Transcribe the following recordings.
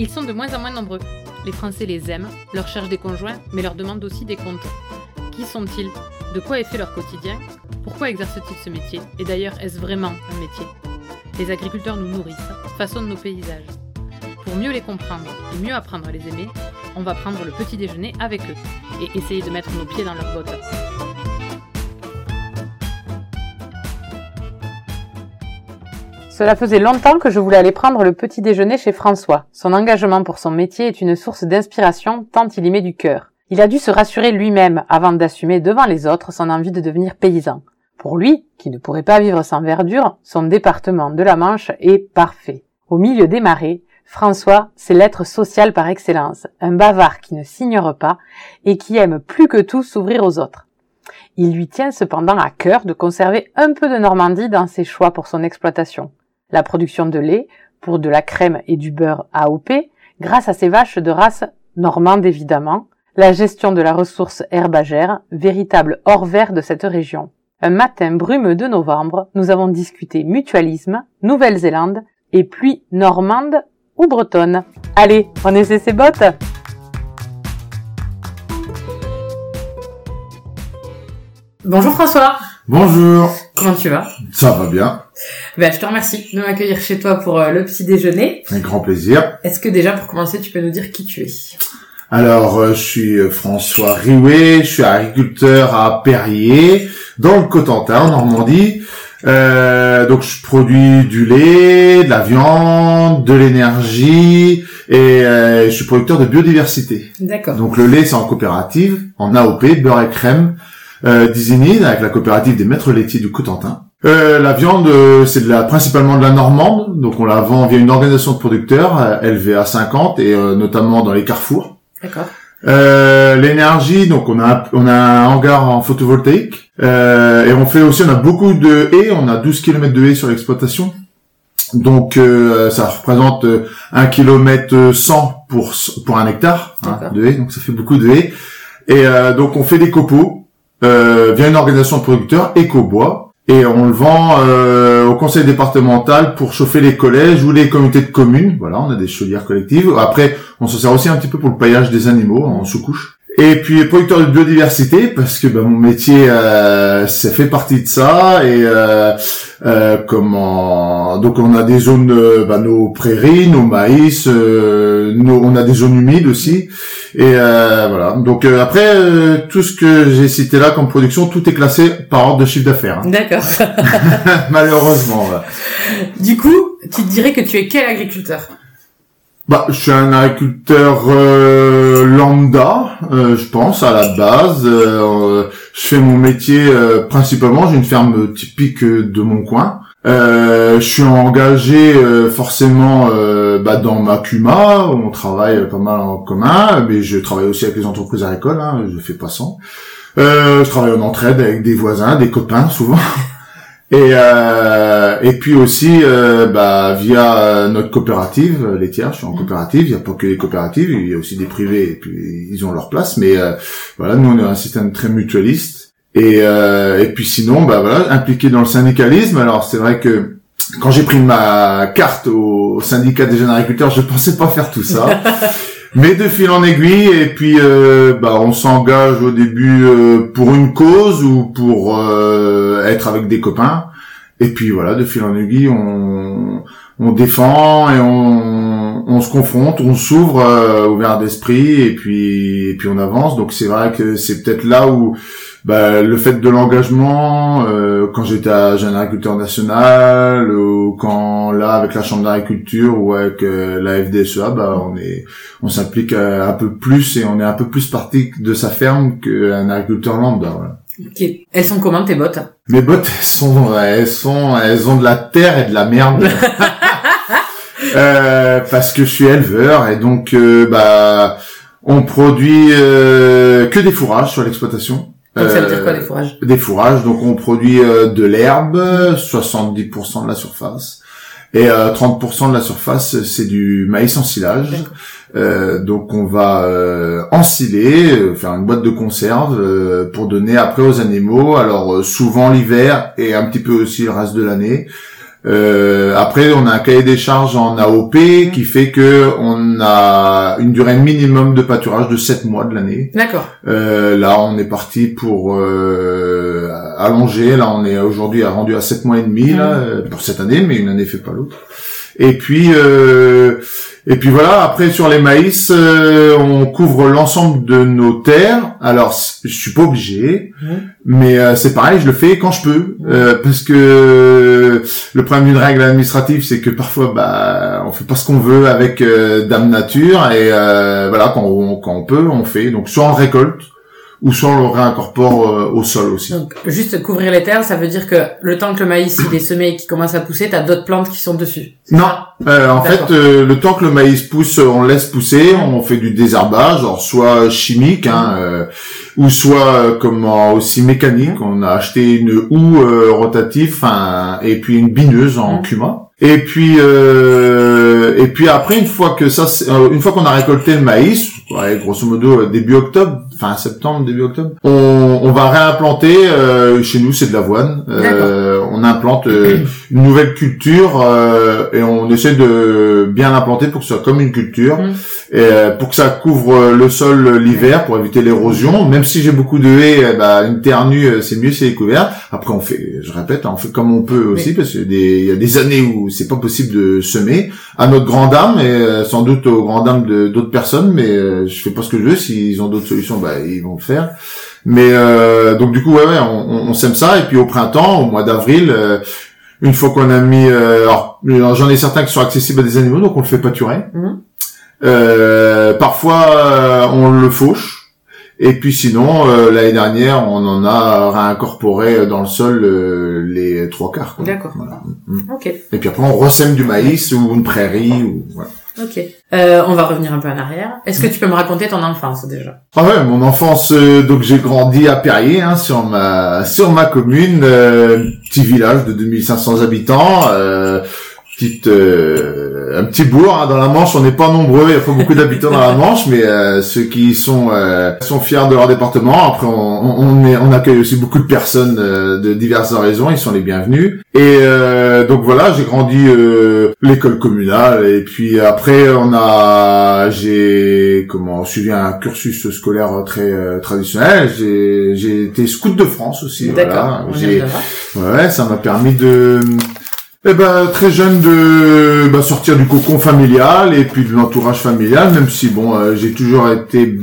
Ils sont de moins en moins nombreux. Les Français les aiment, leur cherchent des conjoints, mais leur demandent aussi des comptes. Qui sont-ils? De quoi est fait leur quotidien? Pourquoi exercent-ils ce métier? Et d'ailleurs, est-ce vraiment un métier? Les agriculteurs nous nourrissent, façonnent nos paysages. Pour mieux les comprendre et mieux apprendre à les aimer, on va prendre le petit déjeuner avec eux et essayer de mettre nos pieds dans leurs bottes. Cela faisait longtemps que je voulais aller prendre le petit déjeuner chez François. Son engagement pour son métier est une source d'inspiration tant il y met du cœur. Il a dû se rassurer lui-même avant d'assumer devant les autres son envie de devenir paysan. Pour lui, qui ne pourrait pas vivre sans verdure, son département de la Manche est parfait. Au milieu des marais, François, c'est l'être social par excellence, un bavard qui ne s'ignore pas et qui aime plus que tout s'ouvrir aux autres. Il lui tient cependant à cœur de conserver un peu de Normandie dans ses choix pour son exploitation la production de lait pour de la crème et du beurre AOP grâce à ses vaches de race normande évidemment, la gestion de la ressource herbagère, véritable hors vert de cette région. Un matin brumeux de novembre, nous avons discuté mutualisme, Nouvelle-Zélande et pluie normande ou bretonne. Allez, on essaie ses bottes Bonjour François Bonjour. Comment tu vas? Ça va bien. Ben, je te remercie de m'accueillir chez toi pour euh, le petit déjeuner. Avec grand plaisir. Est-ce que déjà pour commencer tu peux nous dire qui tu es? Alors, euh, je suis euh, François Riouet, je suis agriculteur à Perrier, dans le Cotentin, en Normandie. Euh, donc je produis du lait, de la viande, de l'énergie et je suis producteur de biodiversité. D'accord. Donc le lait c'est en coopérative, en AOP, beurre et crème, euh, avec la coopérative des maîtres laitiers du Cotentin. Euh, la viande, euh, c'est principalement de la normande, donc on la vend via une organisation de producteurs, euh, LVA 50, et euh, notamment dans les carrefours. D'accord. L'énergie, donc on a on a un hangar en photovoltaïque et on fait aussi on a beaucoup de haies, on a 12 km de haies sur l'exploitation. Donc ça représente 1 km 100 pour pour un hectare hein, de haies, donc ça fait beaucoup de haies. Et donc on fait des copeaux euh, via une organisation de producteurs, Ecobois, et on le vend euh, au conseil départemental pour chauffer les collèges ou les communautés de communes. Voilà, on a des chaudières collectives. Après, on se sert aussi un petit peu pour le paillage des animaux en sous-couche. Et puis producteur de biodiversité parce que ben, mon métier euh, ça fait partie de ça et euh, euh, comment donc on a des zones euh, ben, nos prairies, nos maïs, euh, nos, on a des zones humides aussi et euh, voilà donc après tout ce que j'ai cité là comme production tout est classé par ordre de chiffre d'affaires. Hein. D'accord. Malheureusement. Du coup, tu te dirais que tu es quel agriculteur? Bah, je suis un agriculteur euh, lambda, euh, je pense à la base. Euh, je fais mon métier principalement. J'ai une ferme typique de mon coin. je suis engagé forcément bah, dans ma CUMA, on travaille pas mal en commun, mais je travaille aussi avec les entreprises agricoles, hein, je fais pas sans. je travaille en entraide avec des voisins, des copains souvent. Et, euh, et puis aussi euh, bah, via notre coopérative laitière, je suis en coopérative, il n'y a pas que les coopératives, il y a aussi des privés et puis ils ont leur place, mais euh, voilà, nous on est un système très mutualiste. Et, euh, et puis sinon, bah voilà, impliqué dans le syndicalisme. Alors c'est vrai que quand j'ai pris ma carte au syndicat des jeunes agriculteurs, je pensais pas faire tout ça. Mais de fil en aiguille, et puis euh, bah, on s'engage au début euh, pour une cause ou pour euh, être avec des copains. Et puis voilà, de fil en aiguille, on, on défend et on, on se confronte, on s'ouvre ouvert d'esprit et puis et puis on avance. Donc c'est vrai que c'est peut-être là où bah, le fait de l'engagement, euh, quand j'étais à Jeune Agriculteur National, ou quand là avec la Chambre d'agriculture ou avec euh, la FDSEA, bah, on est, on s'implique euh, un peu plus et on est un peu plus parti de sa ferme qu'un agriculteur lambda. Voilà. Ok. Elles sont comment tes bottes? Mes bottes, elles sont, elles sont, elles ont de la terre et de la merde. euh, parce que je suis éleveur et donc bah on produit que des fourrages sur l'exploitation. Donc ça veut dire quoi des fourrages? Des fourrages, donc on produit euh, de l'herbe, 70% de la surface. Et 30% euh, de la surface, c'est du maïs en silage. Euh, donc on va euh, ensiler, faire une boîte de conserve pour donner après aux animaux. Alors souvent l'hiver et un petit peu aussi le reste de l'année. Euh, après, on a un cahier des charges en AOP qui fait que on a une durée minimum de pâturage de 7 mois de l'année. D'accord. Euh, là, on est parti pour euh, allonger. Là, on est aujourd'hui rendu à 7 mois et demi là, euh, pour cette année, mais une année fait pas l'autre. Et puis, euh, et puis voilà. Après, sur les maïs, euh, on couvre l'ensemble de nos terres. Alors, je suis pas obligé, mais euh, c'est pareil, je le fais quand je peux, euh, parce que le problème d'une règle administrative, c'est que parfois, bah, on fait pas ce qu'on veut avec euh, Dame Nature, et euh, voilà, quand on, quand on peut, on fait. Donc, soit on récolte, ou soit on le réincorpore euh, au sol aussi. Donc, juste couvrir les terres, ça veut dire que le temps que le maïs il est semé et qu'il commence à pousser, t'as d'autres plantes qui sont dessus. Non, euh, en fait, euh, le temps que le maïs pousse, euh, on laisse pousser, on fait du désherbage, alors soit chimique, hein, euh, ou soit euh, comment aussi mécanique. On a acheté une houe euh, rotative, et puis une bineuse en Mhm. Et puis, euh, et puis après, une fois que ça, euh, une fois qu'on a récolté le maïs, ouais, grosso modo euh, début octobre, fin septembre, début octobre, on, on va réimplanter. euh, chez nous, c'est de l'avoine. Euh, on implante euh, une nouvelle culture euh, et on essaie de bien l'implanter pour que ce soit comme une culture, Mhm. Et, euh, pour que ça couvre le sol euh, l'hiver pour éviter l'érosion. Même si j'ai beaucoup de haies, ben, une terre nue, euh, c'est mieux, c'est couvert. Après, on fait, je répète, hein, on fait comme on peut aussi, parce qu'il y a des- années où c'est pas possible de semer. À notre grande dame et euh, sans doute aux grandes dames de d'autres personnes, mais euh, je fais pas ce que je veux. S'ils ont d'autres solutions, bah, ils vont le faire. Mais euh, donc du coup, ouais, ouais, on, on- sème ça. Et puis au printemps, au mois d'avril, euh, une fois qu'on a mis, euh, alors j'en ai certains qui sont accessibles à des animaux, donc on le fait pâturer. Mhm. Euh, parfois, euh, on le fauche. Et puis sinon, euh, l'année dernière, on en a réincorporé dans le sol euh, les trois quarts. quoi. D'accord. Voilà. Mhm. Ok, Et puis après, on ressème du maïs ou une prairie. Ou, voilà. ok. Euh, on va revenir un peu en arrière. Est-ce que tu peux me raconter ton enfance déjà? Ah ouais, mon enfance, euh, donc j'ai grandi à Perrier, hein, sur ma sur ma commune, euh, petit village de 2500 habitants, euh, petite euh, un petit bourg hein, dans la Manche. On n'est pas nombreux, il y a pas beaucoup d'habitants dans la Manche, mais euh, ceux qui sont euh, sont fiers de leur département. Après, on on, est- on accueille aussi beaucoup de personnes euh, de diverses horizons. Ils sont les bienvenus. Et euh, donc voilà, j'ai grandi euh, l'école communale et puis après on a j'ai comment suivi un cursus scolaire très euh, traditionnel. J'ai j'ai été scout de France aussi. D'accord. Voilà. ouais, ça m'a permis de eh ben, très jeune de bah, sortir du cocon familial et puis de l'entourage familial, même si bon, euh, j'ai toujours été,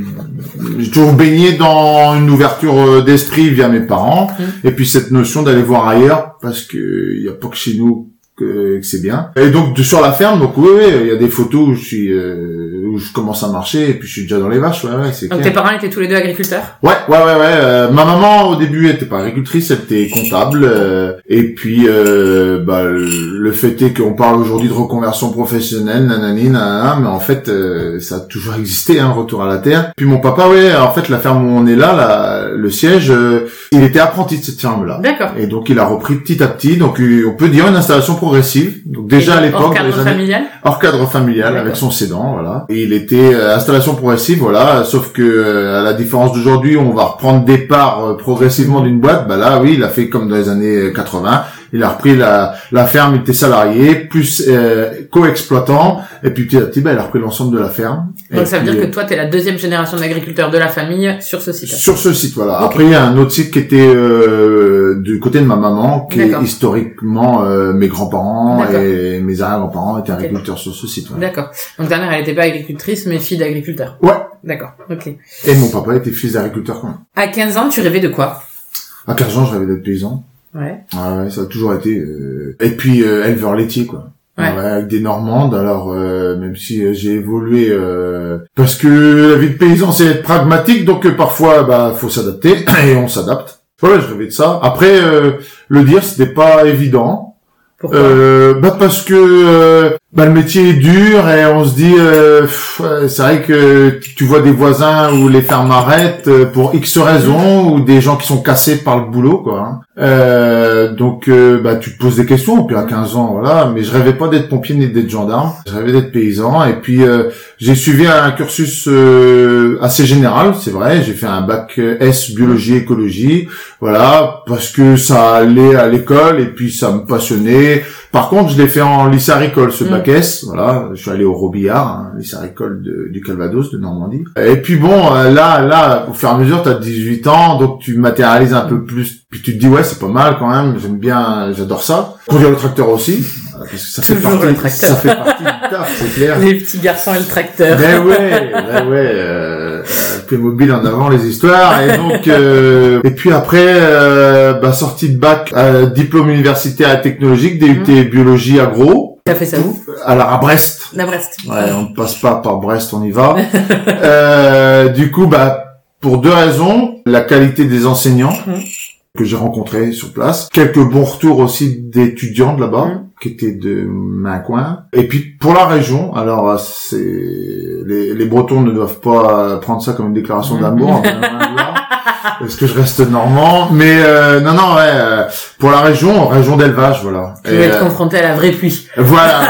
j'ai toujours baigné dans une ouverture euh, d'esprit via mes parents, Mm. et puis cette notion d'aller voir ailleurs, parce que il y a pas que chez nous que, que c'est bien. Et donc de, sur la ferme, donc oui, oui, il y a des photos où je suis, euh, où je commence à marcher et puis je suis déjà dans les vaches, ouais, ouais, c'est Donc clair. tes parents étaient tous les deux agriculteurs? Ouais, ouais, ouais, ouais. euh, ma maman au début elle était pas agricultrice, elle était comptable. euh, et puis, euh, bah, le fait est qu'on parle aujourd'hui de reconversion professionnelle, nanani, nanana, mais en fait, euh, ça a toujours existé, un retour à la terre. Puis mon papa, ouais, en fait, la ferme où on est là, là le siège, euh, il était apprenti de cette ferme-là. D'accord. Et donc il a repris petit à petit. Donc euh, on peut dire une installation progressive. Donc déjà à Et l'époque, Hors cadre familial? hors cadre familial avec son sédan voilà et il était euh, installation progressive voilà. Sauf que euh, à la différence d'aujourd'hui on va reprendre des parts euh, progressivement d'une boîte. Bah là oui il a fait comme dans les années euh, 80 il a repris la, la ferme il était salarié plus euh, co-exploitant et puis petit à petit bah, il a repris l'ensemble de la ferme Donc Et ça veut puis, dire euh, que toi, t'es la deuxième génération d'agriculteurs de la famille sur ce site. sur ce site, voilà. Après, il y a un autre site qui était euh, du côté de ma maman, qui est historiquement euh, mes grands-parents et mes arrière-grands-parents étaient agriculteurs sur ce site. D'accord. Donc ta mère, elle était pas agricultrice, mais fille d'agriculteur. Ouais. D'accord. Ok. Et mon papa était fils d'agriculteur quand même. À 15 ans, tu rêvais de quoi? À 15 ans, je rêvais d'être paysan. Ouais. Ah ouais, ça a toujours été. euh, Et puis euh, éleveur laitier, quoi. Ouais. avec des Normandes. Alors euh, même si euh, j'ai évolué, euh, parce que la vie de paysan c'est être pragmatique, donc euh, parfois bah faut s'adapter et on s'adapte. Voilà, je rêvais de ça. Après, euh, le dire c'était pas évident. Pourquoi? Euh, bah parce que euh, bah, le métier est dur et on se dit euh, ouais, c'est vrai que tu vois des voisins où les fermes arrêtent euh, pour X raisons ou des gens qui sont cassés par le boulot quoi. hein. Euh, donc euh, bah tu te poses des questions puis à 15 ans voilà. Mais je rêvais pas d'être pompier ni d'être gendarme. Je rêvais d'être paysan. Et puis euh, j'ai suivi un cursus euh, assez général c'est vrai. J'ai fait un bac S biologie écologie. Voilà parce que ça allait à l'école et puis ça me passionnait Par contre, je l'ai fait en lycée agricole, ce Mm. bac S. Voilà, je suis allé au Robillard, hein, lycée agricole de- du Calvados, de Normandie. Et puis bon, euh, là, là, au fur et à mesure, t'as 18 ans, donc tu matérialises un peu plus. Puis tu te dis ouais, c'est pas mal quand même. J'aime bien, j'adore ça. Conduire le tracteur aussi, euh, parce que ça fait Toujours partie, le tracteur. ça fait partie du taf, c'est clair. Les petits garçons et le tracteur. Ben ouais, ben ouais, euh, Playmobil en avant les histoires et donc euh, et puis après euh, bah, sortie de bac, euh, diplôme universitaire et technologique, DUT biologie agro, T'as fait ça où alors à Brest. À Brest. Ouais, on ne passe pas par Brest, on y va. Euh, du coup, bah pour deux raisons, la qualité des enseignants Mhm. que j'ai rencontrés sur place, quelques bons retours aussi d'étudiants de là-bas Mhm. Qui étaient de Macoin. Et puis pour la région, alors euh, c'est les, les Bretons ne doivent pas prendre ça comme une déclaration Mhm. d'amour, parce que je reste normand? Mais euh, non, non, ouais, euh, pour la région, région d'élevage, voilà. Tu vas être euh, confronté à la vraie pluie. voilà,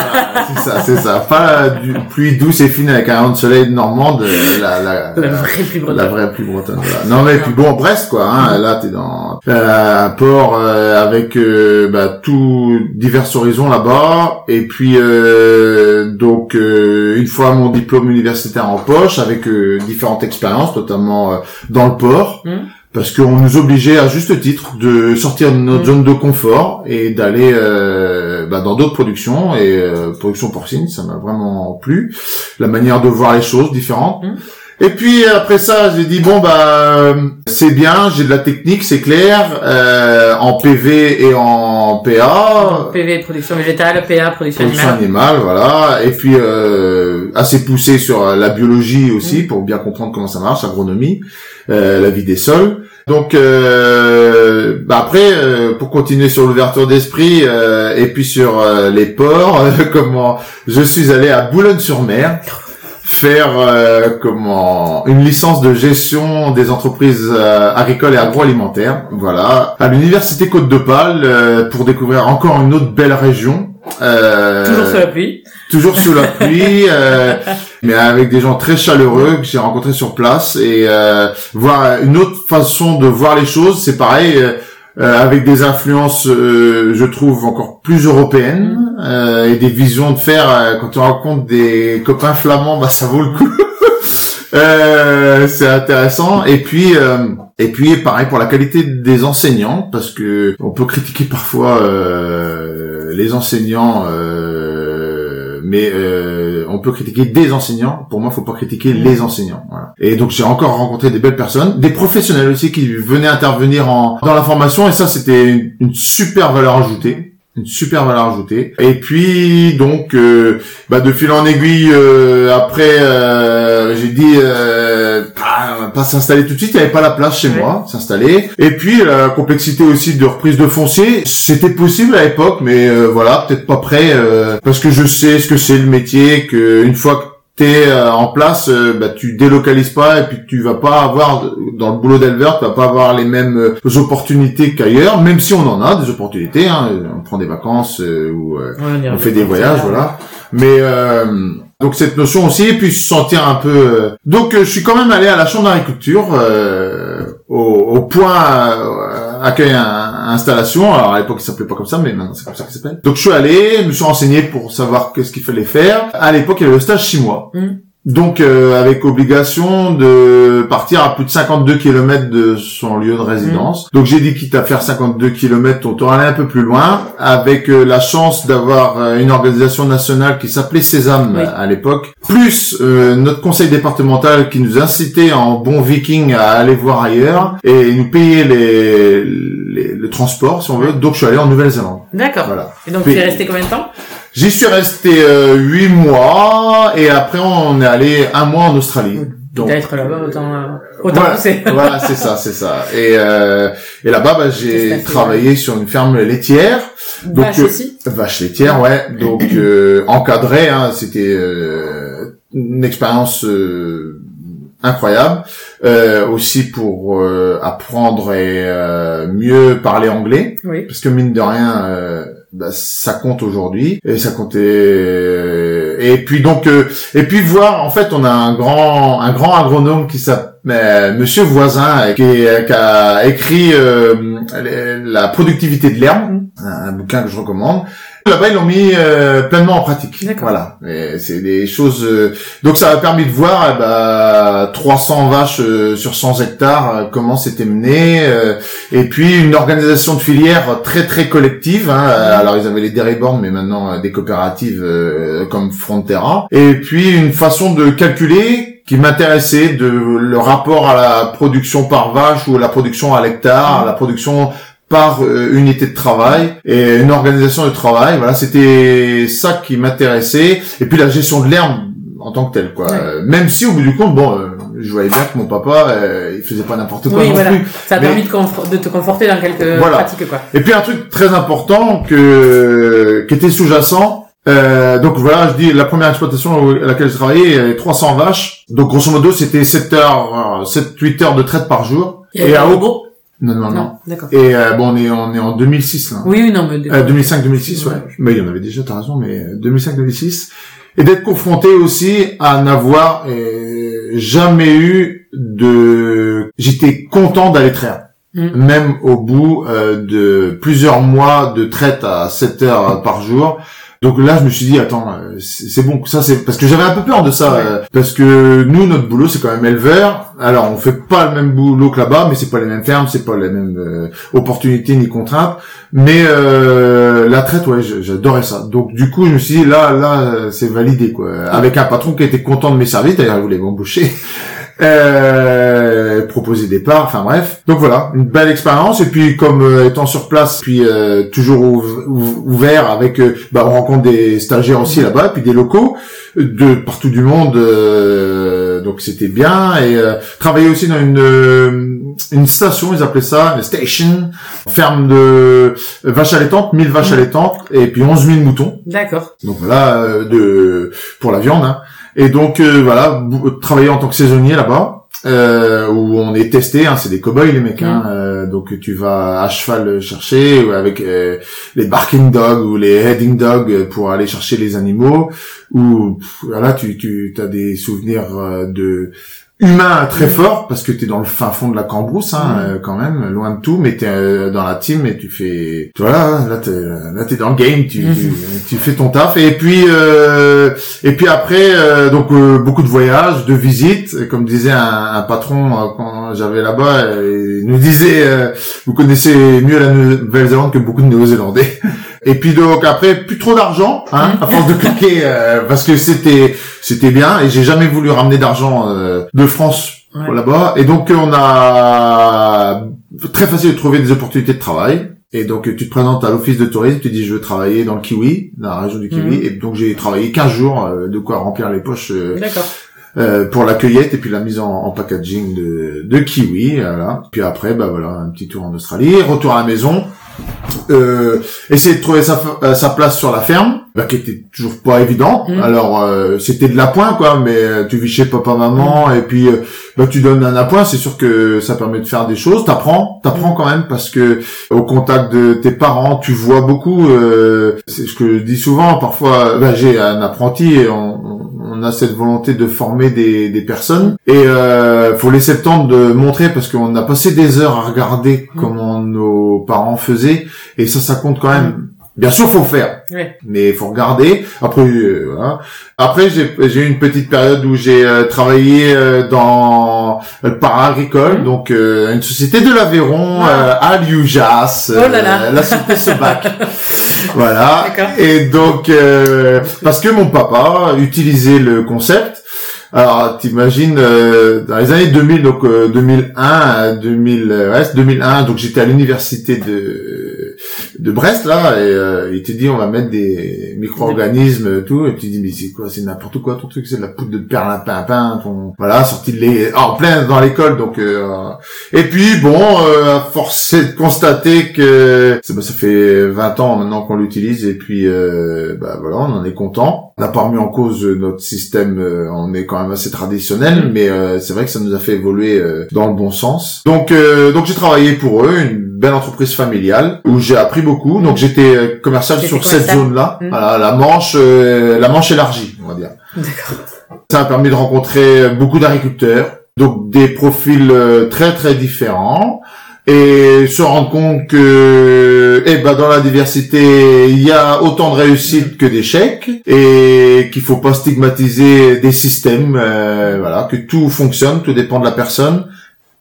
c'est ça, c'est ça. Pas du pluie douce et fine avec un rayon de soleil normande, euh, la, la, La vraie pluie la bretonne. vraie pluie bretonne. Voilà. Non mais puis bon, Brest quoi. Hein, là, t'es dans euh, un port euh, avec euh, bah, tout divers horizons là-bas. Et puis euh, donc euh, une fois mon diplôme universitaire en poche, avec euh, différentes expériences, notamment euh, dans le port. Mhm. Parce qu'on nous obligeait à juste titre de sortir de notre Mhm. zone de confort et d'aller euh, bah, dans d'autres productions et euh, production porcine, ça m'a vraiment plu. La manière de voir les choses différentes. Mhm. Et puis après ça, j'ai dit bon bah euh, c'est bien, j'ai de la technique, c'est clair, euh, en PV et en PA, PV, production végétale, PA, production production animale. animale, voilà, et puis euh, assez poussé sur la biologie aussi pour bien comprendre comment ça marche, agronomie, euh, la vie des sols. Donc euh, bah après, euh, pour continuer sur l'ouverture d'esprit euh, et puis sur euh, les ports, comment je suis allé à Boulogne-sur-Mer faire euh, comment une licence de gestion des entreprises euh, agricoles et agroalimentaires, voilà, à l'université Côte d'Opale euh, pour découvrir encore une autre belle région. Euh, Toujours sous la pluie. toujours sous la pluie, euh, mais avec des gens très chaleureux que j'ai rencontrés sur place et euh, voir une autre façon de voir les choses, c'est pareil. avec des influences, euh, je trouve encore plus européennes euh, et des visions de faire. euh, quand on rencontre des copains flamands, bah ça vaut le coup. Euh, c'est intéressant. Et puis, euh, et puis, pareil pour la qualité des enseignants, parce que on peut critiquer parfois euh, les enseignants, euh, mais euh, on peut critiquer des enseignants. Pour moi, faut pas critiquer les enseignants. Voilà. Et donc, j'ai encore rencontré des belles personnes, des professionnels aussi qui venaient intervenir en, dans la formation, et ça, c'était une, une super valeur ajoutée une super valeur ajoutée. Et puis donc euh, bah, de fil en aiguille euh, après euh, j'ai dit euh, pas, pas s'installer tout de suite, il n'y avait pas la place chez Ouais. moi, s'installer. Et puis la complexité aussi de reprise de foncier, c'était possible à l'époque, mais euh, voilà, peut-être pas prêt euh, parce que je sais ce que c'est le métier, que une fois que t'es euh, en place, euh, bah, tu délocalises pas et puis tu vas pas avoir dans le boulot d'éleveur, tu vas pas avoir les mêmes euh, opportunités qu'ailleurs, même si on en a des opportunités. Hein, on prend des vacances euh, ou euh, Ouais, on fait des voyages, voilà. Mais euh, donc cette notion aussi, et puis se sentir un peu. Donc je suis quand même allé à la chambre d'agriculture euh, au, au point euh, accueil à- installation. Alors à l'époque il s'appelait pas comme ça, mais maintenant c'est comme ça qu'il s'appelle. Donc je suis allé, je me suis renseigné pour savoir qu'est-ce qu'il fallait faire. À l'époque il y avait le stage six mois. Mhm. Donc euh, avec obligation de partir à plus de 52 km de son lieu de résidence. Donc j'ai dit quitte à faire 52 km, on doit aller un peu plus loin, avec euh, la chance d'avoir euh, une organisation nationale qui s'appelait Sésame Oui. à l'époque, plus euh, notre conseil départemental qui nous incitait en bon viking à aller voir ailleurs et nous payer les, les- le transport si on veut. Donc je suis allé en Nouvelle-Zélande. D'accord. Voilà. Et donc, tu es resté combien de temps? J'y suis resté euh, huit mois et après on est allé un mois en Australie. Donc D'être là-bas, autant, euh, autant voilà, pousser. voilà, c'est ça, c'est ça. Et, euh, et là-bas, bah, j'ai travaillé sur une ferme laitière, donc, Vache euh, vache laitière, ouais. Donc euh, encadré, hein, c'était euh, une expérience euh, incroyable. Euh, aussi pour euh, apprendre et euh, mieux parler anglais Oui. parce que mine de rien euh, bah, ça compte aujourd'hui et ça comptait euh, et puis donc euh, et puis voir en fait on a un grand un grand agronome qui s'appelle mais Monsieur Voisin qui, est- qui a écrit euh, la productivité de l'herbe, un, un bouquin que je recommande. Là-bas, ils l'ont mis euh, pleinement en pratique. Voilà, c'est des choses. euh, Donc, ça a permis de voir eh ben, 300 vaches euh, sur 100 hectares, euh, comment c'était mené, euh, et puis une organisation de filière très très collective. Hein. Euh, Alors, ils avaient les dairy bornes, mais maintenant euh, des coopératives euh, comme Frontera. Et puis une façon de calculer qui m'intéressait de le rapport à la production par vache ou la production à l'hectare, la production par euh, unité de travail et une organisation de travail. Voilà, c'était ça qui m'intéressait. Et puis la gestion de l'herbe en tant que telle, quoi. Ouais. Euh, même si au bout du compte, bon, euh, je voyais bien que mon papa, euh, il faisait pas n'importe quoi Oui, non voilà. plus. Ça a Mais- permis de, te conforter dans quelques Voilà. pratiques, quoi. Et puis un truc très important que qui était sous-jacent. Euh, donc voilà, je dis la première exploitation à laquelle je travaillais, il y avait 300 vaches. Donc grosso modo, c'était 7 heures, 7 8 heures de traite par jour. Il y avait Et à haut- robot Non non non. D'accord. Et euh, bon, on est on est en 2006 là. Oui, oui, non, mais... Euh, 2005-2006, ouais. Ouais. Mais il y en avait déjà, t'as raison, mais euh, 2005-2006. Et d'être confronté aussi à n'avoir euh, jamais eu de... J'étais content d'aller traire. Mm. Même au bout euh, de plusieurs mois de traite à 7 heures par jour. Donc là, je me suis dit, attends, euh, c'est bon, ça c'est parce que j'avais un peu peur de ça, Ouais. euh, parce que nous, notre boulot, c'est quand même éleveur. Alors, on fait pas le même boulot que là-bas, mais c'est pas les mêmes fermes, c'est pas les mêmes euh, opportunités ni contraintes. Mais euh, la traite, ouais, j'adorais ça. Donc du coup, je me suis dit, là, là, c'est validé, quoi. Avec un patron qui était content de mes services, d'ailleurs, il voulait m'embaucher. Euh, proposer des parts, enfin bref. Donc voilà, une belle expérience. Et puis comme euh, étant sur place, puis euh, toujours ouv- ouv- ouvert avec, euh, bah, on rencontre des stagiaires aussi là-bas, puis des locaux de partout du monde. euh, donc c'était bien. Et euh, travailler aussi dans une euh, une station, ils appelaient ça, une station, ferme de vaches allaitantes, 1000 vaches Mhm. allaitantes, et puis 11 000 moutons. D'accord. Donc voilà, euh, de pour la viande. hein. Et donc euh, voilà, bou- travailler en tant que saisonnier là-bas, euh, où on est testé. Hein, c'est des cow-boys les mecs. Hein, euh, donc tu vas à cheval chercher ou avec euh, les barking dogs ou les heading dogs euh, pour aller chercher les animaux. Ou voilà, tu tu as des souvenirs euh, de humain très fort parce que t'es dans le fin fond de la cambrousse hein, euh, quand même loin de tout mais t'es euh, dans la team et tu fais tu vois là t'es là t'es dans le game tu, Mhm. tu, tu fais ton taf. Et puis euh, et puis après euh, donc euh, beaucoup de voyages de visites. Comme disait un, un patron euh, quand j'avais là-bas euh, il nous disait euh, vous connaissez mieux la Nouvelle-Zélande que beaucoup de Néo-Zélandais et puis donc après plus trop d'argent hein, à force de cliquer euh, parce que c'était c'était bien et j'ai jamais voulu ramener d'argent euh, de France Ouais. là-bas et donc on a très facile de trouver des opportunités de travail et donc tu te présentes à l'office de tourisme tu dis je veux travailler dans le Kiwi dans la région du Kiwi Mhm. et donc j'ai travaillé 15 jours euh, de quoi remplir les poches euh, D'accord. euh, pour la cueillette et puis la mise en, en packaging de, de kiwi voilà puis après bah voilà un petit tour en Australie retour à la maison euh, essayer de trouver sa, euh, sa place sur la ferme bah, qui était toujours pas évident. Mhm. alors euh, c'était de l'appoint quoi mais euh, tu vis chez papa maman et puis euh, bah, tu donnes un appoint c'est sûr que ça permet de faire des choses. T'apprends t'apprends quand même parce que au contact de tes parents tu vois beaucoup euh, c'est ce que je dis souvent parfois bah, j'ai un apprenti et on, on- on a cette volonté de former des, des personnes et euh, faut laisser le temps de montrer parce qu'on a passé des heures à regarder Mhm. comment nos parents faisaient et ça ça compte quand même bien sûr faut faire Ouais. mais faut regarder. Après, euh, voilà. Après, j'ai j'ai eu une petite période où j'ai euh, travaillé euh, dans le para-agricole, Mhm. donc euh, une société de l'Aveyron Ah. euh, à Liujas, Oh là là. la société Sebac. voilà. Et donc, euh, parce que mon papa utilisait le concept. Alors, t'imagines, euh, dans les années 2000, donc euh, 2001, à 2000, euh, ouais, c'est 2001, donc j'étais à l'université de de Brest là, et euh, il te dit on va mettre des micro-organismes tout, et tu dis mais c'est quoi, c'est n'importe quoi ton truc, c'est de la poudre de perlimpinpin, ton voilà sorti de les en plein dans l'école, donc euh, et puis bon, euh, force de constater que bah, ça fait 20 ans maintenant qu'on l'utilise, et puis euh, bah voilà, on en est content. On n'a pas remis en cause notre système, euh, on est quand même assez traditionnel, mais euh, c'est vrai que ça nous a fait évoluer euh, dans le bon sens. Donc donc j'ai travaillé pour eux, une belle entreprise familiale où j'ai appris beaucoup. Donc j'étais euh, commercial sur cette zone-là, Mhm. voilà, la Manche, euh, la Manche élargie, on va dire. D'accord. Ça m'a permis de rencontrer beaucoup d'agriculteurs, donc des profils euh, très très différents et se rendre compte que eh ben dans la diversité il y a autant de réussites que d'échecs et qu'il faut pas stigmatiser des systèmes euh, voilà que tout fonctionne tout dépend de la personne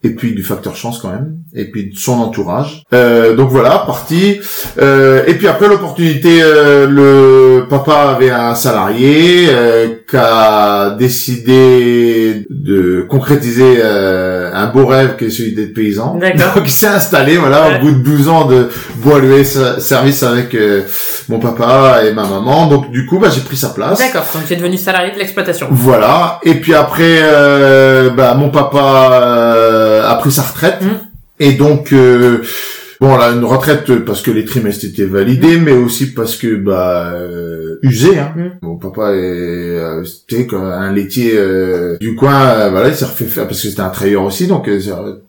et puis du facteur chance quand même, et puis de son entourage. Euh, donc voilà, parti. Euh, et puis après l'opportunité, euh, le papa avait un salarié euh, qui a décidé de concrétiser euh, un beau rêve qui est celui d'être paysan. D'accord. Donc il s'est installé, voilà, Ouais. au bout de 12 ans de bois service avec euh, mon papa et ma maman. Donc du coup, bah, j'ai pris sa place. D'accord, donc tu es devenu salarié de l'exploitation. Voilà. Et puis après, euh, bah, mon papa euh, a pris sa retraite. Mhm. Et donc, euh, bon, là, une retraite parce que les trimestres étaient validés, mais aussi parce que, bah, euh, usé. Hein. Mhm. Mon papa est, euh, c'était comme un laitier euh, du coin. euh, voilà, il s'est refait faire parce que c'était un traiteur aussi, donc euh,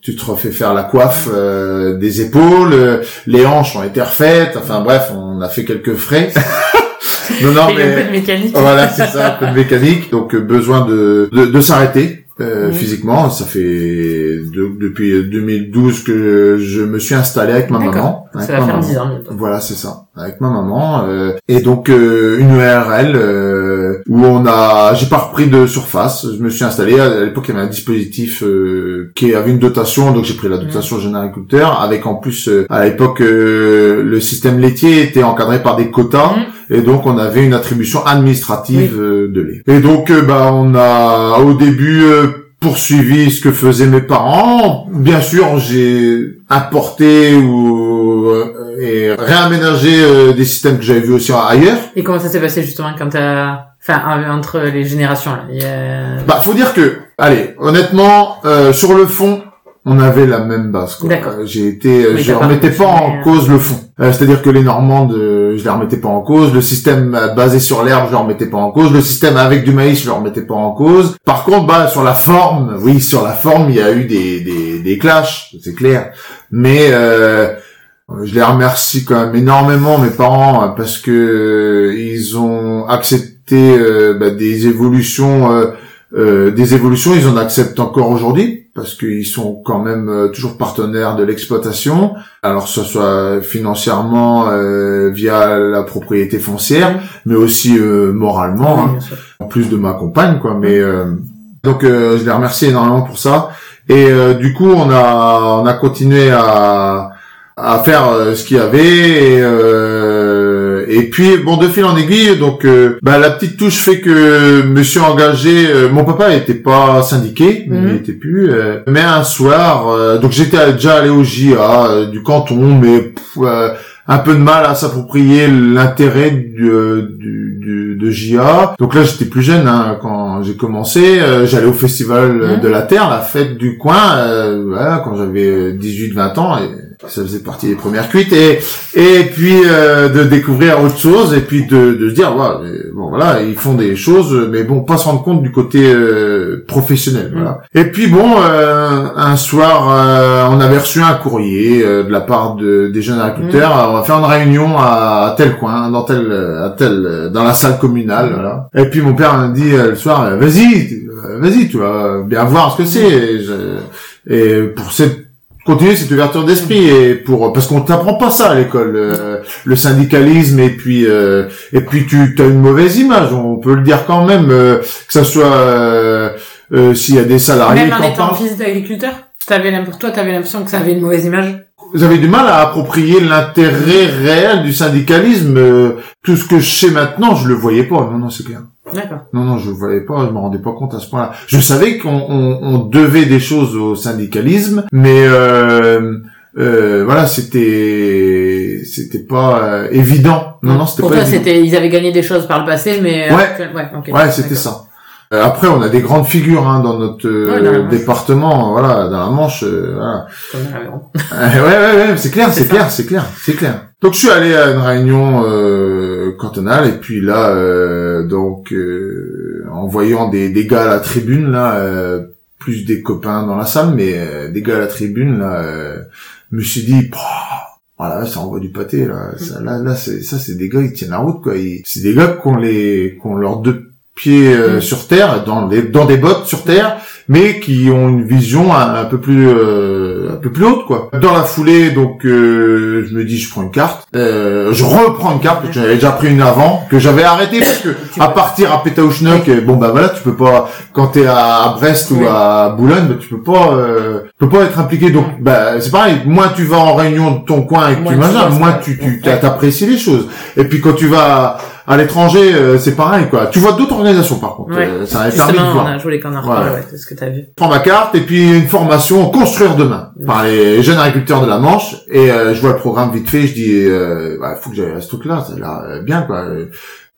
tu te refais faire la coiffe euh, des épaules, les hanches ont été refaites. Enfin bref, on a fait quelques frais. non, non, Et mais un peu de mécanique. voilà, c'est ça, un peu de mécanique. Donc besoin de de, de s'arrêter euh, physiquement. Ça fait de- depuis 2012 que je me suis installé avec ma maman. avec Ça va ma faire maman. 10 ans bientôt. Voilà, c'est ça, avec ma maman. euh, et donc euh, une URL euh, où on a, j'ai pas repris de surface. Je me suis installé. À l'époque, il y avait un dispositif euh, qui avait une dotation, donc j'ai pris la dotation jeune agriculteur. Avec en plus, euh, à l'époque, euh, le système laitier était encadré par des quotas. Mhm. Et donc on avait une attribution administrative euh, de lait. Et donc euh, bah on a au début euh, poursuivi ce que faisaient mes parents. Bien sûr, j'ai importé ou euh, et réaménagé euh, des systèmes que j'avais vus aussi ailleurs. Et comment ça s'est passé justement quand t'as... Enfin, entre les générations, là? Il y a- Bah faut dire que allez, honnêtement euh, sur le fond on avait la même base. Euh, J'ai été, euh, Oui, je remettais pas en euh, cause le fond. Euh, C'est-à-dire que les Normandes, je les remettais pas en cause. Le système basé sur l'herbe, je le remettais pas en cause. Le système avec du maïs, je le remettais pas en cause. Par contre, bah sur la forme, oui, sur la forme, il y a eu des des, des clashs, c'est clair. Mais euh, je les remercie quand même énormément mes parents euh, parce que euh, ils ont accepté euh, bah, des évolutions, euh, euh, des évolutions, ils en acceptent encore aujourd'hui parce qu'ils sont quand même euh, toujours partenaires de l'exploitation, alors que ce soit financièrement euh, via la propriété foncière, mais aussi euh, moralement. Oui, hein en plus de ma compagne quoi mais euh, donc euh, je les remercie énormément pour ça et euh, du coup on a on a continué à à faire euh, ce qu'il y avait et, euh, et puis bon de fil en aiguille donc euh, bah, la petite touche fait que me suis engagé euh, mon papa était pas syndiqué Mhm. il n'était plus euh, mais un soir euh, donc j'étais déjà allé au JA euh, du canton mais pff, euh, un peu de mal à s'approprier l'intérêt du, du, du- de JA. Donc là, j'étais plus jeune hein, quand j'ai commencé. Euh, J'allais au festival Mhm. de la Terre, la fête du coin, euh, voilà, quand j'avais 18-20 ans. Et ça faisait partie des premières cuites. Et, et puis euh, de découvrir autre chose et puis de, de se dire, ouais, euh, bon voilà, ils font des choses, mais bon, pas se rendre compte du côté euh, professionnel. Voilà. Et puis bon, euh, un soir, euh, on avait reçu un courrier euh, de la part de, des jeunes agriculteurs. Alors, on va faire une réunion à, à tel coin, dans tel, à tel, dans la salle communale. Voilà. Et puis mon père m'a dit euh, le soir, vas-y, vas-y, tu vas bien voir ce que c'est. Et, et pour cette continuer cette ouverture d'esprit et pour parce qu'on t'apprend pas ça à l'école euh, le syndicalisme et puis euh, et puis tu as une mauvaise image on peut le dire quand même euh, que ça soit euh, euh, s'il y a des salariés Même en étant parlent. fils d'agriculteur T'avais l'impression, toi, t'avais l'impression que ça avait une mauvaise image? Vous avez du mal à approprier l'intérêt réel du syndicalisme euh, tout ce que je sais maintenant je le voyais pas. Non non c'est clair D'accord. Non, non, je ne voyais pas, je me rendais pas compte à ce point-là. Je savais qu'on on, on devait des choses au syndicalisme, mais euh, euh, voilà, c'était c'était pas euh, évident. Non, non, c'était Pour pas toi, évident. c'était, ils avaient gagné des choses par le passé, mais... Ouais. actuel- ouais, ok. Ouais, c'était ça. Euh, après, on a des grandes figures hein, dans notre euh, Ouais, dans département, voilà, dans la Manche, euh, voilà. Comme. Euh, ouais, ouais, ouais, c'est clair, C'est clair, c'est clair, c'est clair. Donc je suis allé à une réunion euh, cantonale et puis là, euh, donc euh, en voyant des, des gars à la tribune là, euh, plus des copains dans la salle, mais euh, des gars à la tribune là, euh, je me suis dit, voilà, ça envoie du pâté là, ça, là, là, c'est ça, c'est des gars qui tiennent la route quoi. Ils- C'est des gars qui ont les, qui ont leurs deux pieds euh, Mm. sur terre, dans les, dans des bottes sur terre mais qui ont une vision un, un peu plus euh, un peu plus haute quoi. Dans la foulée, donc euh, je me dis je prends une carte, euh, je reprends une carte parce que j'avais déjà pris une avant que j'avais arrêté parce que à partir à Pétaouchnok, bon bah voilà, tu peux pas quand t'es à Brest ou à Boulogne, bah, tu peux pas euh, tu peux pas être impliqué. Donc bah c'est pareil, moins tu vas en réunion de ton coin et que Moins tu bosses, moins tu tu t'apprécies les choses. Et puis quand tu vas à l'étranger, euh, c'est pareil quoi. Tu vois d'autres organisations par contre. Ouais. Euh, ça avait permis de voir on a joué les canards, ouais, c'est ce que t'as vu. je prends ma carte et puis une formation construire demain par les jeunes agriculteurs de la Manche et euh, je vois le programme vite fait je dis euh, bah, faut que j'aille à ce truc là ça l'air euh, bien quoi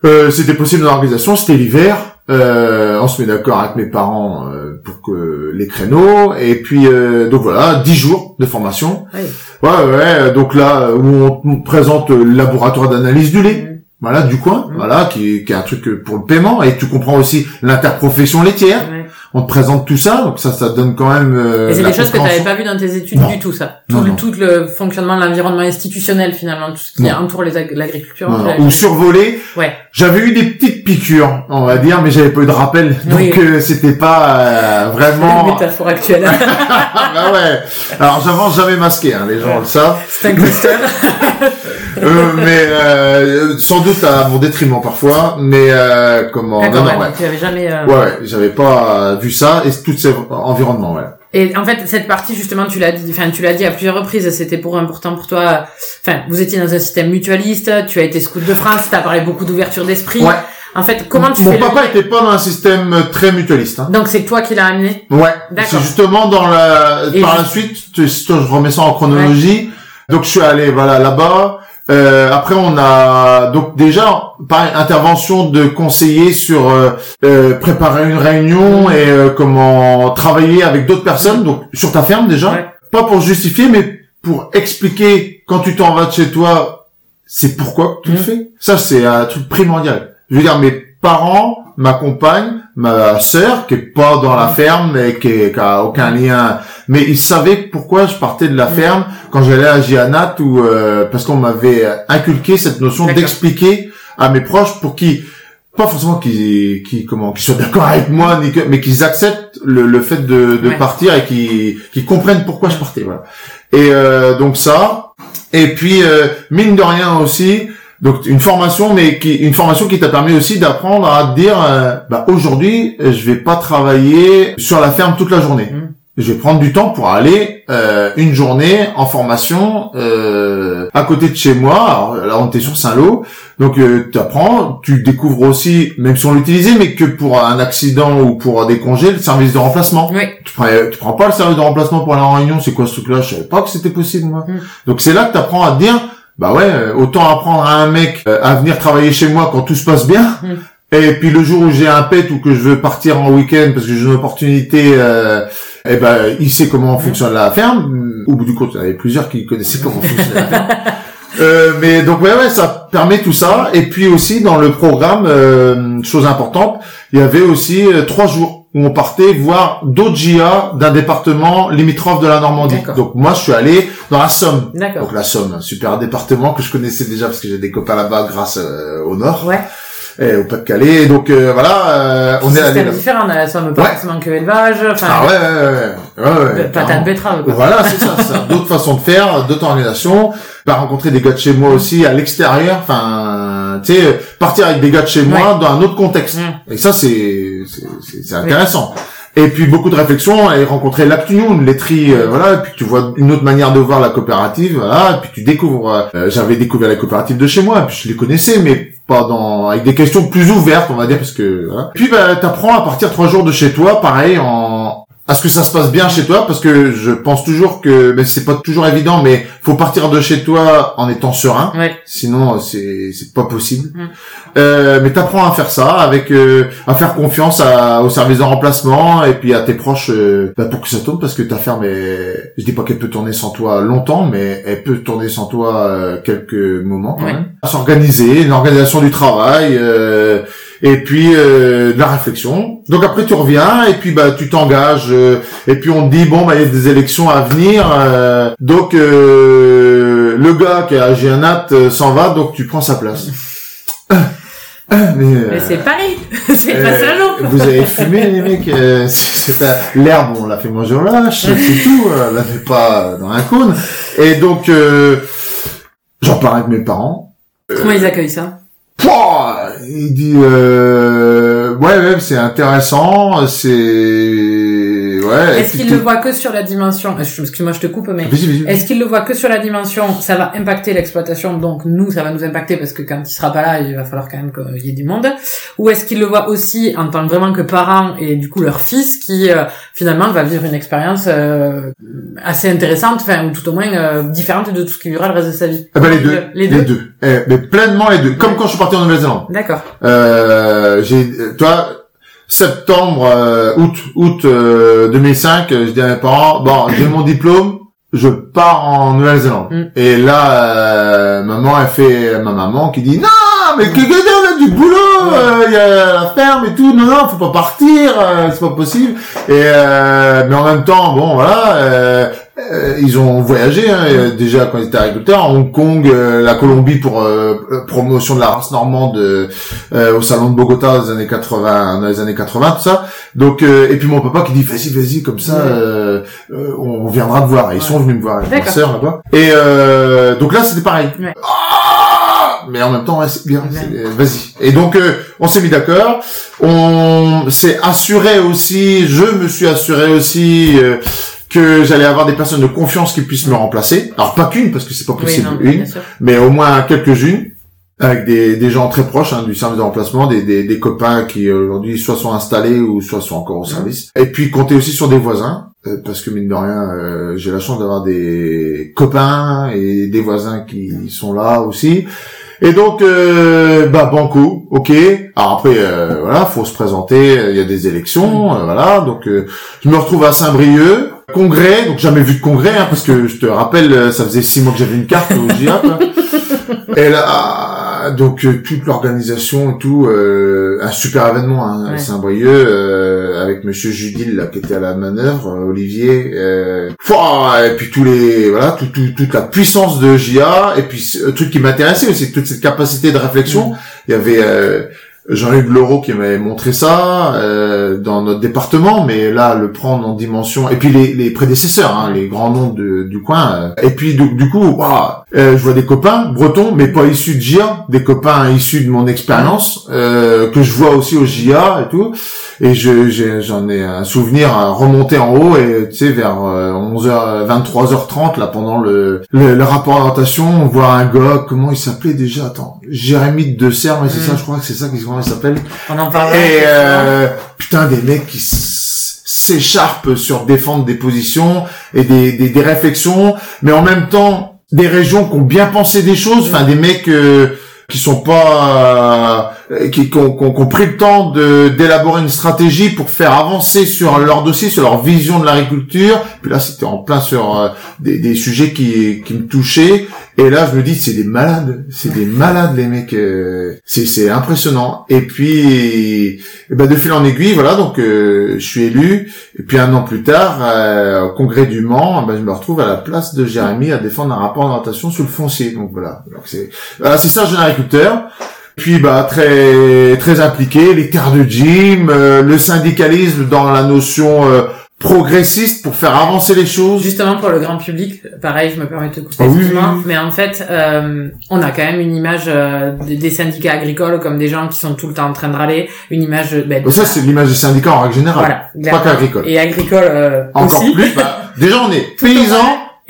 euh, c'était possible dans l'organisation c'était l'hiver euh, on se met d'accord avec mes parents euh, pour que les créneaux et puis euh, donc voilà dix jours de formation Ouais. ouais ouais donc là où on te présente le laboratoire d'analyse du lait Mhm. voilà du coin Mhm. voilà qui, qui est un truc pour le paiement et tu comprends aussi l'interprofession laitière Ouais. On te présente tout ça, donc ça, ça donne quand même. euh, Et c'est des choses que tu n'avais pas vu dans tes études Non. du tout, ça. Non, Tout, le- non. tout le fonctionnement de l'environnement institutionnel, finalement, tout ce qui entoure l'agriculture. Ou survolé. Ouais. J'avais eu des petites piqûres, on va dire, mais j'avais pas eu de rappel, donc Oui. euh, c'était pas euh, vraiment. métaphore actuelle. Ah bah ouais. Alors j'avance jamais masqué, hein, les gens Ouais. le savent. c'est un. Euh, mais euh, sans doute à mon détriment parfois, mais euh, comment Non, non, ouais, tu avais jamais... euh, Ouais, ouais, j'avais pas vu ça et tous ces environnements, ouais. Et en fait, cette partie, justement, tu l'as dit, enfin, tu l'as dit à plusieurs reprises, c'était pour important pour toi. Enfin, vous étiez dans un système mutualiste, tu as été scout de France, t'as parlé beaucoup d'ouverture d'esprit. Ouais. En fait, comment tu Mon fais papa était pas dans un système très mutualiste. Hein. Donc c'est toi qui l'as amené Ouais, D'accord. c'est justement dans la Et par la suite, tu- si je remets ça en chronologie. Donc je suis allé voilà là-bas. Euh, après on a donc déjà par intervention de conseiller sur euh, euh, préparer une réunion et euh, comment travailler avec d'autres personnes donc sur ta ferme déjà Ouais. pas pour justifier mais pour expliquer quand tu t'en vas de chez toi c'est pourquoi tu le Mhm. fais ça c'est un truc primordial je veux dire mes parents ma compagne ma sœur qui est pas dans la ferme et qui, est- qui a aucun lien. Mais ils savaient pourquoi je partais de la Mhm. ferme quand j'allais à Gianat ou euh, parce qu'on m'avait inculqué cette notion d'expliquer à mes proches pour qu'ils pas forcément qu'ils qu'ils comment qu'ils soient d'accord avec moi ni que, mais qu'ils acceptent le, le fait de, de Ouais. partir et qu'ils qu'ils comprennent pourquoi je partais voilà. Et euh, donc ça. Et puis euh, mine de rien aussi donc une formation mais qui une formation qui t'a permis aussi d'apprendre à te dire euh, bah aujourd'hui euh, je vais pas travailler sur la ferme toute la journée Mhm. je vais prendre du temps pour aller euh, une journée en formation euh, à côté de chez moi. Alors, là, on était sur Saint-Lô, donc euh, tu apprends, tu découvres aussi, même si on l'utilisait, mais que pour un accident ou pour des congés, le service de remplacement. Oui. Tu prends, tu prends pas le service de remplacement pour aller en réunion, c'est quoi ce truc-là? Je savais pas que c'était possible, moi. Mm. Donc c'est là que tu apprends à te dire, bah ouais, euh, autant apprendre à un mec euh, à venir travailler chez moi quand tout se passe bien. Mm. Et puis le jour où j'ai un pet ou que je veux partir en week-end parce que j'ai une opportunité, euh, eh ben il sait comment fonctionne la ferme. Au bout du compte, il y en avait plusieurs qui connaissaient comment fonctionne la ferme. Euh, mais donc ouais ouais ça permet tout ça et puis aussi dans le programme euh, chose importante il y avait aussi euh, trois jours où on partait voir d'autres GIA d'un département limitrophe de la Normandie donc moi je suis allé dans la Somme D'accord. donc la Somme un super département que je connaissais déjà parce que j'ai des copains là-bas grâce euh, au Nord Ouais. et au Pas-de-Calais donc euh, voilà euh, on est allé là différent, la somme, pas forcément que élevage, ah ouais ouais ouais, ouais, ouais, de- patate betterave, quoi. Voilà, c'est ça, c'est ça. d'autres façons de faire, d'autres organisations. Pas rencontrer des gars de chez moi aussi à l'extérieur, enfin, tu sais, partir avec des gars de chez moi dans un autre contexte. Et ça, c'est c'est intéressant. Et puis beaucoup de réflexions et rencontrer l'Actunion, une laiterie, euh, voilà. Et puis tu vois une autre manière de voir la coopérative, voilà. Et puis tu découvres. euh, J'avais découvert la coopérative de chez moi, et puis je les connaissais, mais pas dans avec des questions plus ouvertes, on va dire, parce que. Voilà. Puis bah t'apprends à partir trois jours de chez toi, pareil en à ce que ça se passe bien chez toi parce que je pense toujours que mais c'est pas toujours évident mais faut partir de chez toi en étant serein Ouais. sinon c'est c'est pas possible Mm. euh, mais t'apprends à faire ça avec euh, à faire confiance à, au service de remplacement et puis à tes proches euh, bah, pour que ça tourne parce que ta ferme est je dis pas qu'elle peut tourner sans toi longtemps mais elle peut tourner sans toi euh, quelques moments quand Ouais. même à s'organiser l'organisation du travail euh, et puis euh, de la réflexion. Donc après tu reviens et puis bah tu t'engages euh, et puis on te dit bon bah il y a des élections à venir euh, donc euh, le gars qui a Gianat euh, s'en va donc tu prends sa place. Mais, euh, Mais c'est Paris, c'est pas Salon. Vous avez fumé les mecs, c'est pas l'herbe, on l'a fait manger au lâche, c'est tout, on l'a fait pas dans un cône. Et donc euh, j'en parle avec mes parents. Comment ils accueillent ça? Pouah il dit euh, ouais ouais c'est intéressant, c'est ouais. Est-ce tout- le voient que sur la dimension? Excuse-moi, je te coupe, mais est-ce qu'ils le voient que sur la dimension? Ça va impacter l'exploitation, donc nous, ça va nous impacter parce que quand il sera pas là, il va falloir quand même qu'il y ait du monde. Ou est-ce qu'ils le voient aussi en tant que vraiment que parents et du coup leur fils qui euh, finalement va vivre une expérience euh, assez intéressante, enfin ou tout au moins euh, différente de tout ce qu'il vivra le reste de sa vie? Ah bah, les deux, Les deux? Eh, mais pleinement les deux. Comme quand je suis parti en Nouvelle-Zélande. D'accord. Euh, j'ai, toi, septembre, euh, août, août euh, 2005, euh, je dis à mes parents, bon, j'ai mon diplôme, je pars en Nouvelle-Zélande. Mm. Et là, euh, maman, elle fait, ma maman qui dit, non, mais que, on a du boulot, euh, il y a la ferme et tout, non, non, faut pas partir, euh, c'est pas possible. Et euh, mais en même temps, bon, voilà. Euh, ils ont voyagé hein, euh, déjà quand ils étaient agriculteurs, Hong Kong, euh, la Colombie pour euh, euh, promotion de la race normande euh, au salon de Bogota dans les années 80, dans les années 80 tout ça. Donc euh, et puis mon papa qui dit vas-y vas-y comme ça euh, euh, on viendra te voir. Et ils sont venus me voir ma sœur là-bas. Et euh, donc là c'était pareil. Ouais. Ah mais en même temps ouais, c'est bien, vas-y. Et donc euh, on s'est mis d'accord. On s'est assuré aussi, je me suis assuré aussi. Que j'allais avoir des personnes de confiance qui puissent me remplacer. Alors pas qu'une parce que c'est pas Oui, possible non, une, mais au moins quelques-unes avec des, des gens très proches hein, du service de remplacement, des, des, des copains qui euh, aujourd'hui soit sont installés ou soit sont encore au service. Et puis compter aussi sur des voisins euh, parce que mine de rien, euh, j'ai la chance d'avoir des copains et des voisins qui sont là aussi. Et donc, euh, bah banco, ok. Alors après, euh, voilà, faut se présenter. Il y a des élections, euh, voilà. Donc, euh, je me retrouve à Saint-Brieuc, congrès. Donc jamais vu de congrès, hein, parce que je te rappelle, euh, ça faisait six mois que j'avais une carte au GIA. quoi. Et là, donc euh, toute l'organisation et tout, euh, un super événement hein, Ouais. Saint-Brieuc euh, avec Monsieur Judil là qui était à la manœuvre, euh, Olivier, euh, et puis tous les voilà, tout, tout- toute la puissance de JA et puis le truc qui m'intéressait aussi toute cette capacité de réflexion. Il y avait euh, Jean-Luc Leroux qui m'avait montré ça euh, dans notre département, mais là le prendre en dimension et puis les, les prédécesseurs, hein, les grands noms de- du coin. euh, et puis du, du coup, waouh, euh, je vois des copains bretons, mais pas issus de JA, des copains issus de mon expérience euh, que je vois aussi au JA et tout. Et je j'ai- j'en ai un souvenir à remonter en haut et tu sais vers euh, 11h 23h30 là pendant le le, le rapport d'orientation, on voit un gars comment il s'appelait déjà? Attends, Jérémy de Serre, mais c'est Mm. ça je crois que c'est ça comment il s'appelle? On en parlera. Et euh, putain des mecs qui s'écharpent sur défendre des positions et des, des, des réflexions, mais en même temps des régions qui ont bien pensé des choses, enfin des mecs euh, qui sont pas euh, qui, qui, qui ont- pris le temps de d'élaborer une stratégie pour faire avancer sur leur dossier, sur leur vision de l'agriculture. Puis là, c'était en plein sur euh, des, des sujets qui, qui me touchaient. Et là, je me dis, c'est des malades, c'est des malades les mecs. euh, c'est c'est impressionnant. Et puis, eh ben, de fil en aiguille, voilà. Donc, euh, je suis élu. Et puis un an plus tard, euh, au congrès du Mans, ben, je me retrouve à la place de Jérémy à défendre un rapport d'orientation sur le foncier. Donc voilà. Donc c'est voilà, c'est ça, jeune agriculteur. Puis bah très très impliqué, les terres de gym, euh, le syndicalisme dans la notion euh, progressiste pour faire avancer les choses. Justement pour le grand public, pareil, je me permets de te couper, Ah oui, oui, oui. mais en fait, euh, on a quand même une image euh, des, syndicats agricoles comme des gens qui sont tout le temps en train de râler, une image... Ben, ça c'est l'image des syndicats en règle générale. voilà, Pas qu'agricole. Et agricole euh, Encore aussi. plus. Bah, déjà on est Tout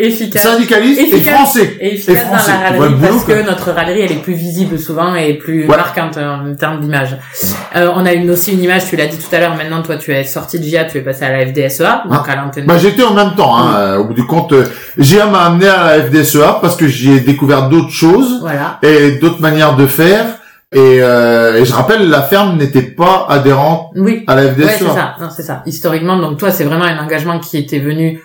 efficace. syndicalistes et français. Et efficace Et dans la râlerie parce que notre râlerie elle est plus visible souvent et plus Ouais. marquante en termes d'image. Euh, on a une, aussi une image, tu l'as dit tout à l'heure, maintenant toi tu es sorti de GIA, tu es passé à la FDSEA, donc à l'antenne. Bah j'étais en même temps. Hein, Oui. euh, au bout du compte, euh, GIA m'a amené à la FDSEA parce que j'y ai découvert d'autres choses Voilà. et d'autres manières de faire. Et, euh, et je rappelle, la ferme n'était pas adhérente Oui. à la FDSEA. c'est ça. Non, c'est ça. Historiquement, donc toi, c'est vraiment un engagement qui était venu,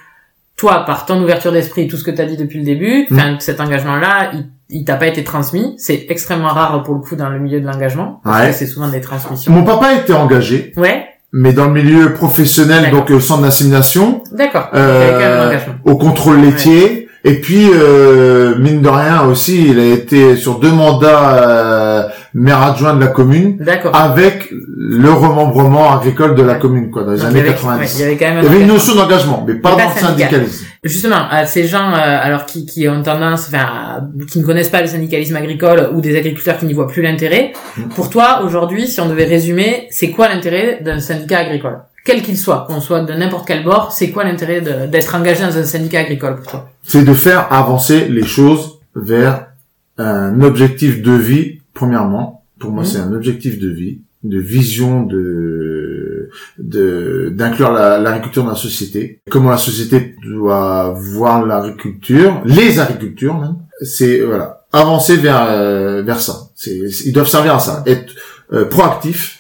toi, par ton ouverture d'esprit, tout ce que tu as dit depuis le début. Mm. Enfin, cet engagement-là, il, il t'a pas été transmis. C'est extrêmement rare pour le coup dans le milieu de l'engagement. Parce Ouais. que c'est souvent des transmissions. Mon papa était engagé, Ouais. mais dans le milieu professionnel, donc euh, centre d'insémination, D'accord. Euh, au contrôle laitier. Et puis, euh, mine de rien aussi, il a été sur deux mandats euh, maire adjoint de la commune avec le remembrement agricole de la Ouais. commune, quoi, dans les Donc, années il avait- 90. ouais, il y avait quand même Il y avait une notion d'engagement, mais pas dans le syndical. syndicalisme. Justement, à ces gens, euh, alors qui, qui ont tendance, enfin, qui ne connaissent pas le syndicalisme agricole ou des agriculteurs qui n'y voient plus l'intérêt, Mm. pour toi, aujourd'hui, si on devait résumer, c'est quoi l'intérêt d'un syndicat agricole? Quel qu'il soit, qu'on soit de n'importe quel bord, c'est quoi l'intérêt d'être engagé dans un syndicat agricole pour toi? C'est de faire avancer les choses vers un objectif de vie, premièrement. Pour moi, Mhm. c'est un objectif de vie, de vision de, de, d'inclure la- l'agriculture dans la société. Comment la société doit voir l'agriculture, les agricultures même. C'est, voilà. Avancer vers, euh, vers ça. C'est, ils doivent servir à ça. Être euh, proactif.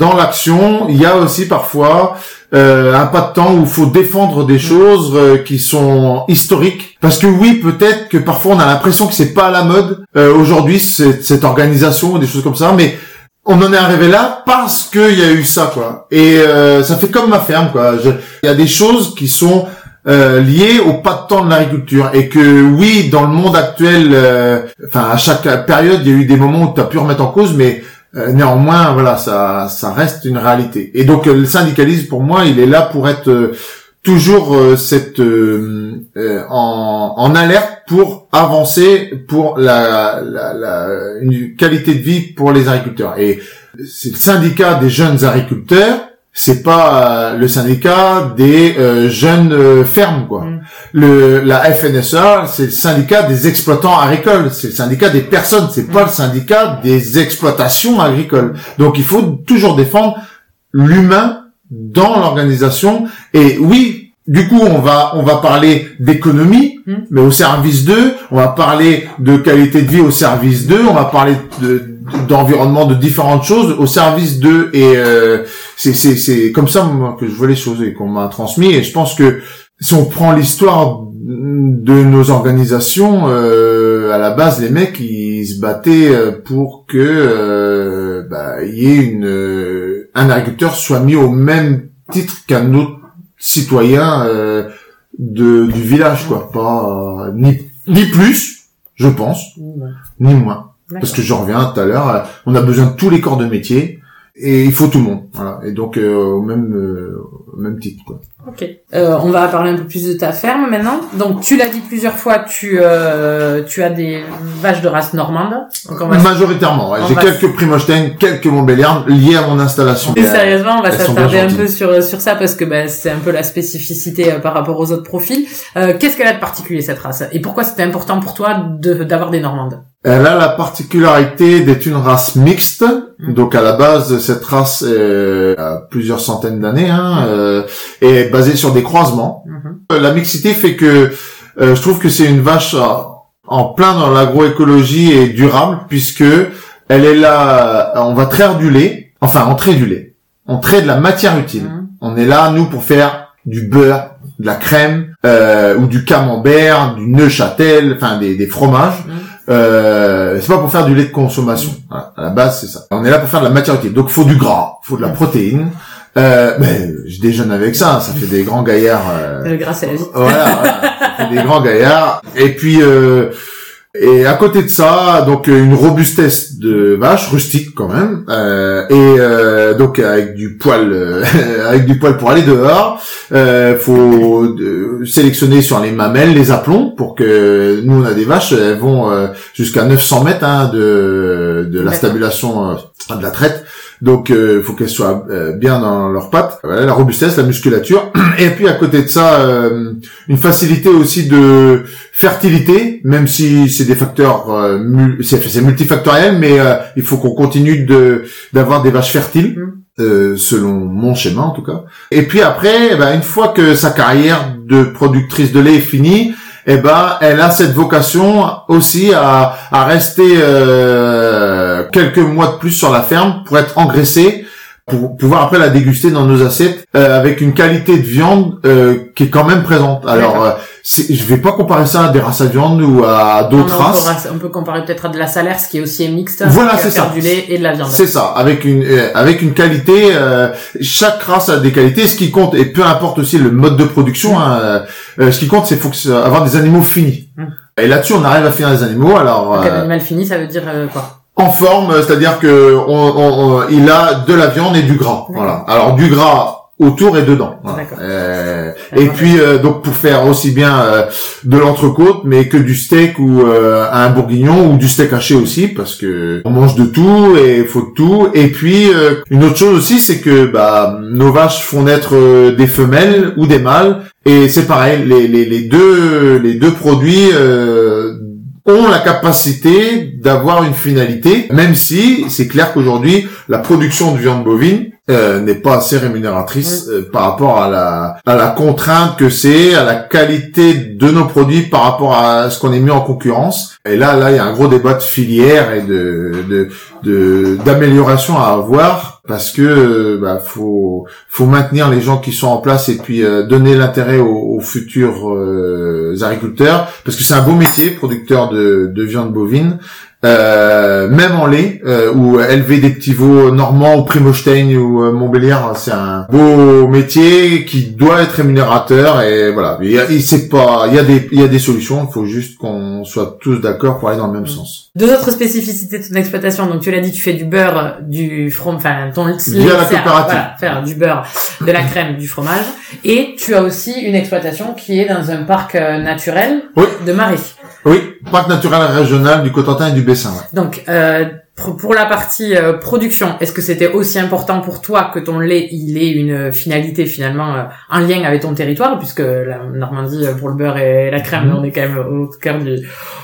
Dans l'action, il y a aussi parfois euh, un pas de temps où il faut défendre des choses euh, qui sont historiques. Parce que oui, peut-être que parfois on a l'impression que c'est pas à la mode euh, aujourd'hui cette, organisation ou des choses comme ça, mais on en est arrivé là parce qu'il y a eu ça quoi. Et euh, ça fait comme ma ferme quoi. Il y a des choses qui sont euh, liées au pas de temps de l'agriculture et que oui, dans le monde actuel, euh, enfin à chaque période, il y a eu des moments où tu as pu remettre en cause, mais euh, néanmoins, voilà, ça, ça reste une réalité. Et donc, euh, le syndicalisme, pour moi, il est là pour être euh, toujours euh, cette euh, euh, en, en alerte pour avancer pour la, la, la une qualité de vie pour les agriculteurs. Et c'est le syndicat des jeunes agriculteurs. C'est pas euh, le syndicat des euh, jeunes euh, fermes, quoi. Mm. Le, la FNSA, c'est le syndicat des exploitants agricoles, c'est le syndicat des personnes, c'est pas le syndicat des exploitations agricoles. Donc il faut toujours défendre l'humain dans l'organisation. Et oui, du coup, on va on va parler d'économie, Mm. mais au service d'eux. On va parler de qualité de vie au service d'eux. On va parler de d'environnement, de différentes choses au service d'eux. Et euh, c'est c'est c'est comme ça moi, que je vois les choses et qu'on m'a transmis. Et je pense que si on prend l'histoire de nos organisations, euh, à la base, les mecs, ils se battaient euh, pour que euh, bah, il y ait une euh, un agriculteur soit mis au même titre qu'un autre citoyen euh, de du village, quoi. Pas ni ni plus, je pense, ni moins. Parce que je reviens tout à l'heure, euh, on a besoin de tous les corps de métier et il faut tout le monde. Voilà. Et donc euh, au même euh, au même titre, quoi. Ok. Euh, on va parler un peu plus de ta ferme maintenant. Donc tu l'as dit plusieurs fois, tu euh, tu as des vaches de race normande. Donc on va Majoritairement, ouais. j'ai va- quelques Primoshtein, quelques Montbéliardes liés à mon installation. Plus sérieusement, on va s'attarder un peu sur sur ça parce que bah, c'est un peu la spécificité euh, par rapport aux autres profils. Euh, Qu'est-ce qu'elle a de particulier cette race? Et pourquoi c'était important pour toi de d'avoir des Normandes? Elle a la particularité d'être une race mixte. Mm. Donc à la base, cette race euh, a plusieurs centaines d'années hein, euh, est basée sur des croisements. Euh, La mixité fait que euh, je trouve que c'est une vache euh, en plein dans l'agroécologie et durable puisque elle est là, on va traire du lait, enfin on traite du lait, on traite de la matière utile. Mhm. On est là nous pour faire du beurre, de la crème euh, ou du camembert, du Neuchâtel, enfin des, des fromages. Mhm. Euh, c'est pas pour faire du lait de consommation. Voilà, à la base c'est ça. On est là pour faire de la matière utile. Donc il faut du gras, faut de la protéine. Euh, mais je déjeune avec ça, ça fait des grands gaillards. euh, Euh, grâce à la vie. voilà, voilà, ça fait des grands gaillards. Et puis euh, et à côté de ça, donc euh, une robustesse de vache rustique quand même, euh, et euh, donc avec du poil, euh, avec du poil pour aller dehors. Euh, faut euh, sélectionner sur les mamelles, les aplombs, pour que nous on a des vaches, elles vont euh, jusqu'à 900 mètres hein, de de la stabulation de la traite. Donc il faut qu'elles soient euh, bien dans leurs pattes. Voilà, la robustesse, la musculature. Et puis à côté de ça, euh, une facilité aussi de fertilité, même si c'est des facteurs, euh, c'est multifactoriel, mais euh, il faut qu'on continue de d'avoir des vaches fertiles, Mm. euh, selon mon schéma en tout cas. Et puis après, eh ben, une fois que sa carrière de productrice de lait est finie, eh ben, elle a cette vocation aussi à, à rester euh, quelques mois de plus sur la ferme pour être engraissée, pour pouvoir après la déguster dans nos assiettes euh, avec une qualité de viande euh, qui est quand même présente. Alors, euh, je vais pas comparer ça à des races à viande ou à d'autres On, races. on peut comparer peut-être à de la salaire, ce qui est aussi mixte. Voilà, va c'est ça. Du lait et de la viande. C'est ça, avec une euh, avec une qualité. euh, chaque race a des qualités. Ce qui compte et peu importe aussi le mode de production. hein, euh, euh, ce qui compte, c'est faut que avoir des animaux finis. Mm. Et là-dessus, on arrive à finir les animaux. Alors, Donc, un euh, animal fini, ça veut dire euh, quoi? En forme, c'est-à-dire que on, on- on- il a de la viande et du gras. Voilà. Alors du gras autour et dedans. Voilà. D'accord. Euh, et puis euh, donc pour faire aussi bien euh, de l'entrecôte, mais que du steak ou euh, un bourguignon ou du steak haché aussi, parce que on mange de tout et faut de tout. Et puis euh, une autre chose aussi, c'est que bah, nos vaches font naître euh, des femelles ou des mâles, et c'est pareil, les, les, les deux les deux produits. Ont la capacité d'avoir une finalité, même si c'est clair qu'aujourd'hui la production de viande bovine euh, n'est pas assez rémunératrice euh, par rapport à la à la contrainte que c'est, à la qualité de nos produits par rapport à ce qu'on est mis en concurrence. Et là, là, il y a un gros débat de filière et de de de- d'amélioration à avoir parce que euh, bah, faut faut maintenir les gens qui sont en place et puis euh, donner l'intérêt aux, futurs euh, agriculteurs. Parce que c'est un beau métier producteur de viande bovine euh, même en lait euh, ou élever des petits veaux normands ou Primostein ou euh, Montbéliard c'est un beau métier qui doit être rémunérateur et voilà il y a, il sait pas il y a des il y a des solutions il faut juste qu'on soit tous d'accord pour aller dans le même sens Deux autres spécificités de ton exploitation. Donc, tu l'as dit, tu fais du beurre, du fromage, enfin, ton Via la coopérative. voilà, faire du beurre, de la crème, du fromage. Et tu as aussi une exploitation qui est dans un parc euh, naturel Oui. de Marais. Oui parc naturel régional du Cotentin et du Bessin ouais. Donc, euh, pour la partie euh, production, est-ce que c'était aussi important pour toi que ton lait, il ait une finalité finalement euh, en lien avec ton territoire, puisque la Normandie euh, pour le beurre et la crème, Mhm. on est quand même au cœur du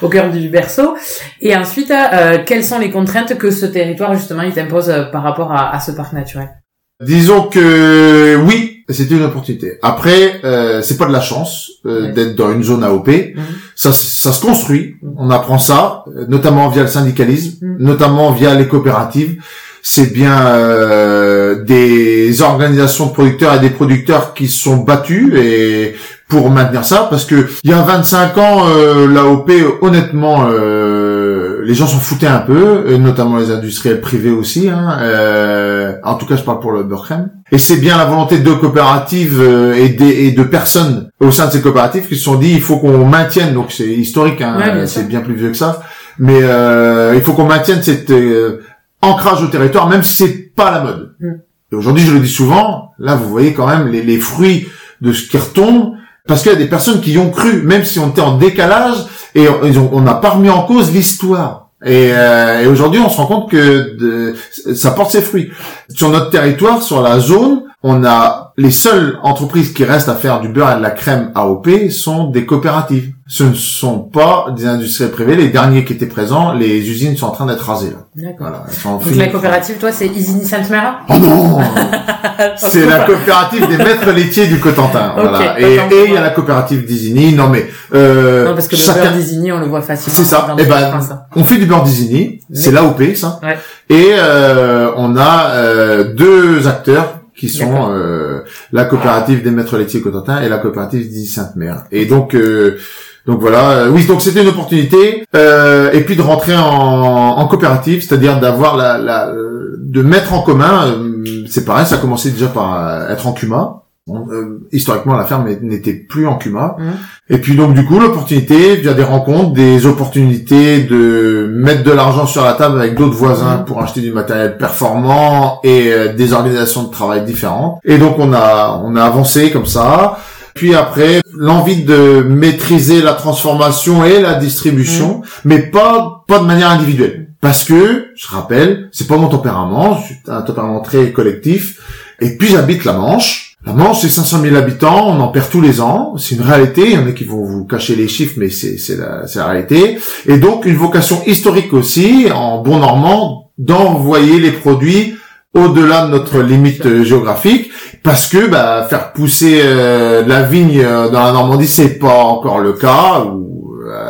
au cœur du berceau. Et ensuite, euh, quelles sont les contraintes que ce territoire justement il t'impose euh, par rapport à, à ce parc naturel? Disons que oui, c'était une opportunité. Après, euh, c'est pas de la chance euh, Ouais. d'être dans une zone AOP. Mhm. Ça, ça se construit. Mhm. On apprend ça, euh, notamment via le syndicalisme, Mhm. notamment via les coopératives. C'est bien euh, des organisations de producteurs et des producteurs qui se sont battus et pour maintenir ça, parce que il y a 25 ans, euh, l'AOP, honnêtement, euh, les gens s'en foutaient un peu, et notamment les industriels privés aussi. Hein, euh, en tout cas, je parle pour le crème. Et c'est bien la volonté de coopératives euh, et, des, et de personnes au sein de ces coopératives qui se sont dit il faut qu'on maintienne. Donc c'est historique, hein, Ouais, bien c'est bien plus vieux que ça. Mais euh, il faut qu'on maintienne cet euh, ancrage au territoire, même si c'est pas la mode. Mm. Et aujourd'hui, je le dis souvent, là vous voyez quand même les, les fruits de ce qui retombe, parce qu'il y a des personnes qui y ont cru, même si on était en décalage, et on- n'a pas remis en cause l'histoire. Et, euh, aujourd'hui, on se rend compte que ça porte ses fruits. Sur notre territoire, sur la zone, on a les seules entreprises qui restent à faire du beurre et de la crème AOP sont des coopératives. Ce ne sont pas des industriels privés. Les derniers qui étaient présents, les usines sont en train d'être rasées. Là. D'accord. Voilà, Donc la coopérative, toi, c'est Isigny Sainte-Mère Oh non C'est la coopérative des maîtres laitiers du Cotentin. Ok, voilà. Et et il y a la coopérative d'Isigny. Non mais euh, Non, parce que le chacun- beurre d'Isigny, on le voit facilement. C'est ça. dans Eh ben, France, on fait du beurre d'Isigny, c'est l'AOP ça. Ouais. Et euh, on a euh, deux acteurs qui sont euh, la coopérative des maîtres laitiers Cotentin et la coopérative d'Isigny Sainte-Mère. Et donc euh, donc voilà, euh, oui, donc c'était une opportunité, euh, et puis de rentrer en, en coopérative, c'est-à-dire d'avoir la, la, euh, de mettre en commun. euh, c'est pareil, ça a commencé déjà par être en cuma. Bon, euh, historiquement, la ferme n'était plus en cuma. Mhm. Et puis donc du coup, l'opportunité, via des rencontres, des opportunités de mettre de l'argent sur la table avec d'autres voisins pour acheter du matériel performant et euh, des organisations de travail différentes. Et donc on a on a avancé comme ça. Puis après, l'envie de maîtriser la transformation et la distribution, mais pas pas de manière individuelle. Parce que, je rappelle, c'est pas mon tempérament, c'est un tempérament très collectif. Et puis j'habite la Manche. La Manche, c'est 500 000 habitants, on en perd tous les ans. C'est une réalité. Il y en a qui vont vous cacher les chiffres, mais c'est la, la réalité. Et donc une vocation historique aussi, en bon normand, d'envoyer les produits au-delà de notre limite euh, géographique, parce que bah, faire pousser euh, la vigne euh, dans la Normandie, c'est pas encore le cas,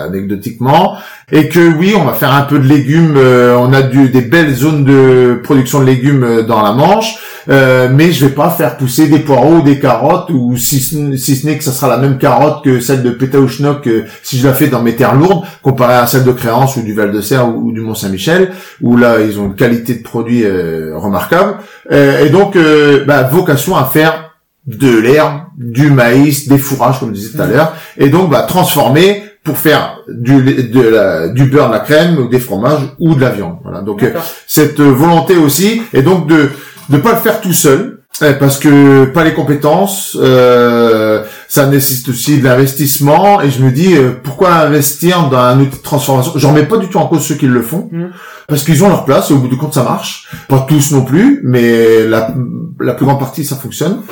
anecdotiquement, et que oui, on va faire un peu de légumes, euh, on a du, des belles zones de production de légumes euh, dans la Manche, euh, mais je vais pas faire pousser des poireaux ou des carottes, ou si, ce- si ce n'est que ça sera la même carotte que celle de Pétaouchnok euh, si je la fais dans mes terres lourdes, comparée à celle de Créance ou du Val-de-Serre ou, ou du Mont-Saint-Michel, où là, ils ont une qualité de produit euh, remarquable. Euh, et donc, euh, bah, vocation à faire de l'herbe, du maïs, des fourrages, comme je disais tout à Mhm. l'heure, et donc bah, transformer pour faire du, de la, du beurre, de la crème, des fromages ou de la viande. Voilà. Donc euh, cette volonté aussi, et donc de ne pas le faire tout seul, euh, parce que pas les compétences, euh, ça nécessite aussi de l'investissement. Et je me dis pourquoi investir dans un outil de transformation? J'en mets pas du tout en cause ceux qui le font, mm. parce qu'ils ont leur place et au bout du compte ça marche. Pas tous non plus, mais la, la plus grande partie ça fonctionne.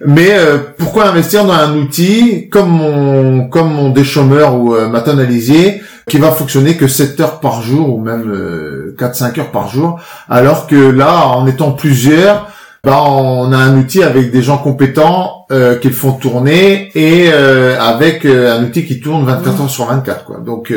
Mais euh, pourquoi investir dans un outil comme mon comme mon déchômeur ou euh, ma tonalisier qui va fonctionner que 7 heures par jour ou même euh, 4-5 heures par jour alors que là en étant plusieurs bah, on a un outil avec des gens compétents euh, qui le font tourner et euh, avec euh, un outil qui tourne 24 heures sur 24 quoi. Donc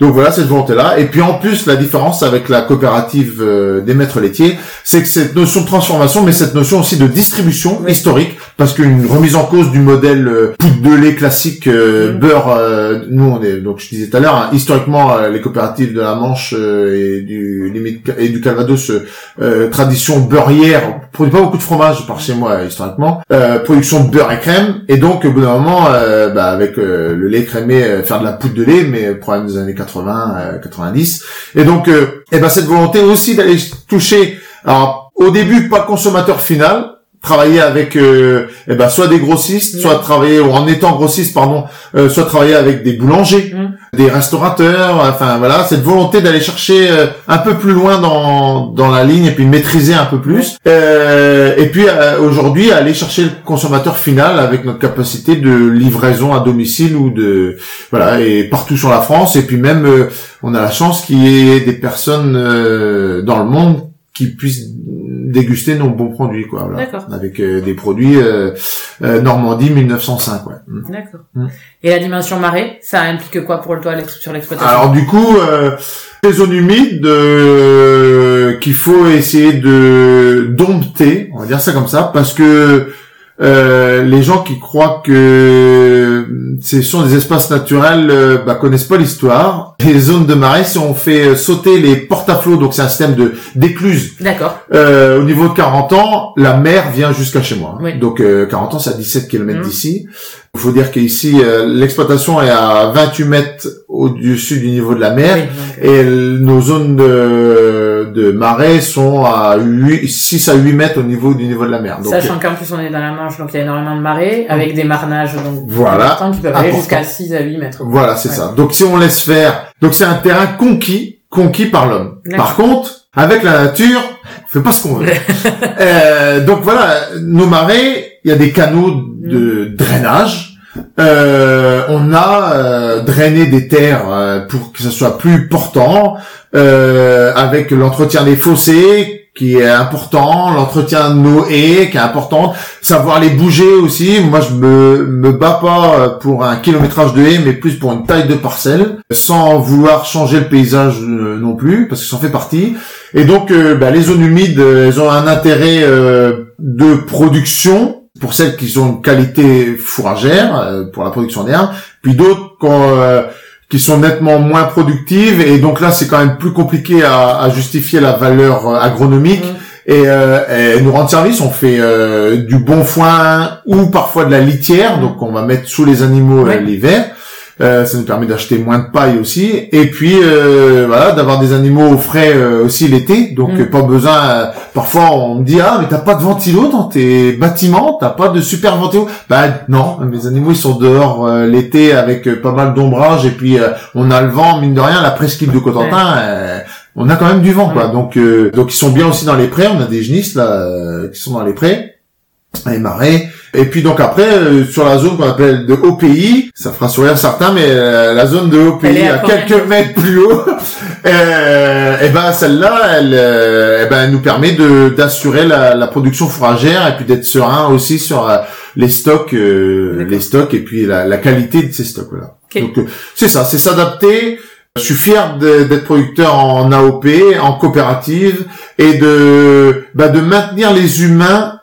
donc voilà cette volonté là et puis en plus la différence avec la coopérative des maîtres laitiers, c'est que cette notion de transformation mais cette notion aussi de distribution historique parce qu'une remise en cause du modèle poudre de lait classique beurre nous on est donc je disais tout à l'heure hein, historiquement les coopératives de la Manche et du limite et du Calvados tradition beurrière produit pas beaucoup de fromage par chez moi historiquement. Euh, de beurre et crème et donc au bout d'un moment, euh, bah, avec euh, le lait crémé, euh, faire de la poudre de lait, mais problème des années 80, 90. Et donc, et eh ben cette volonté aussi d'aller toucher, alors au début pas consommateur final, travailler avec euh, eh ben soit des grossistes, soit travailler ou en étant grossiste pardon, euh, soit travailler avec des boulangers, mm. des restaurateurs, enfin voilà, cette volonté d'aller chercher euh, un peu plus loin dans dans la ligne et puis maîtriser un peu plus. Euh, et puis aujourd'hui aller chercher le consommateur final avec notre capacité de livraison à domicile ou de voilà et partout sur la France et puis même on a la chance qu'il y ait des personnes dans le monde qui puissent déguster nos bons produits quoi voilà. avec euh, des produits euh, euh, Normandie 1905 ouais. Mm. D'accord. Mm. Et la dimension marée, ça implique quoi pour le toi sur l'exploitation? Alors du coup les zones humides qu'il faut essayer de dompter, on va dire ça comme ça parce que euh, les gens qui croient que ce sont des espaces naturels euh, bah, connaissent pas l'histoire. Les zones de marais, si on fait sauter les porte-à-flots, donc c'est un système de d'écluse. D'accord. Euh, au niveau de 40 ans, la mer vient jusqu'à chez moi. Donc 40 ans, c'est à 17 km mmh. d'ici. Il faut dire qu'ici, l'exploitation est à 28 mètres au-dessus du niveau de la mer et nos zones de, de marais sont à 8, 6 à 8 mètres au niveau du niveau de la mer. Donc, Sachant qu'en plus on est dans la Manche, donc il y a énormément de marais avec des marnages donc voilà, qui peuvent aller jusqu'à 6 à 8 mètres. Voilà, c'est ça. Donc si on laisse faire, donc c'est un terrain conquis, conquis par l'homme. Par contre, avec la nature, on fait pas ce qu'on veut. euh, donc voilà, nos marais, il y a des canaux de mm. drainage euh, on a euh, drainé des terres euh, pour que ce soit plus portant, avec l'entretien des fossés qui est important, l'entretien de nos haies qui est important, savoir les bouger aussi. Moi, je me me bats pas pour un kilométrage de haies, mais plus pour une taille de parcelle, sans vouloir changer le paysage non plus, parce que ça en fait partie. Et donc, bah, les zones humides, elles ont un intérêt de production pour celles qui ont une qualité fourragère euh, pour la production d'herbe, puis d'autres euh, qui sont nettement moins productives et donc là c'est quand même plus compliqué à, à justifier la valeur euh, agronomique. Mmh. Et, et, nous rendre service, on fait du bon foin ou parfois de la litière, donc on va mettre sous les animaux l'hiver. Euh, ça nous permet d'acheter moins de paille aussi. Et puis euh, voilà, d'avoir des animaux au frais euh, aussi l'été. Donc mm. pas besoin. parfois on me dit ah mais t'as pas de ventilo dans tes bâtiments, t'as pas de super ventilo? Bah non, mes animaux ils sont dehors l'été avec pas mal d'ombrage et puis on a le vent mine de rien la presqu'île de Cotentin. on a quand même du vent quoi. Donc donc ils sont bien aussi dans les prés. On a des genisses là qui sont dans les prés, les marais. Et puis donc après, euh, sur la zone qu'on appelle de haut pays, ça fera sourire certains, mais euh, la zone de haut pays, à, quelques mètres plus haut, euh, et ben celle-là, elle, euh, eh ben, elle nous permet de d'assurer la, la, production fourragère et puis d'être serein aussi sur les stocks, les stocks et puis la, la qualité de ces stocks-là. Donc c'est ça, c'est s'adapter. Je suis fier d'être producteur en AOP, en coopérative, et de bah, de maintenir les humains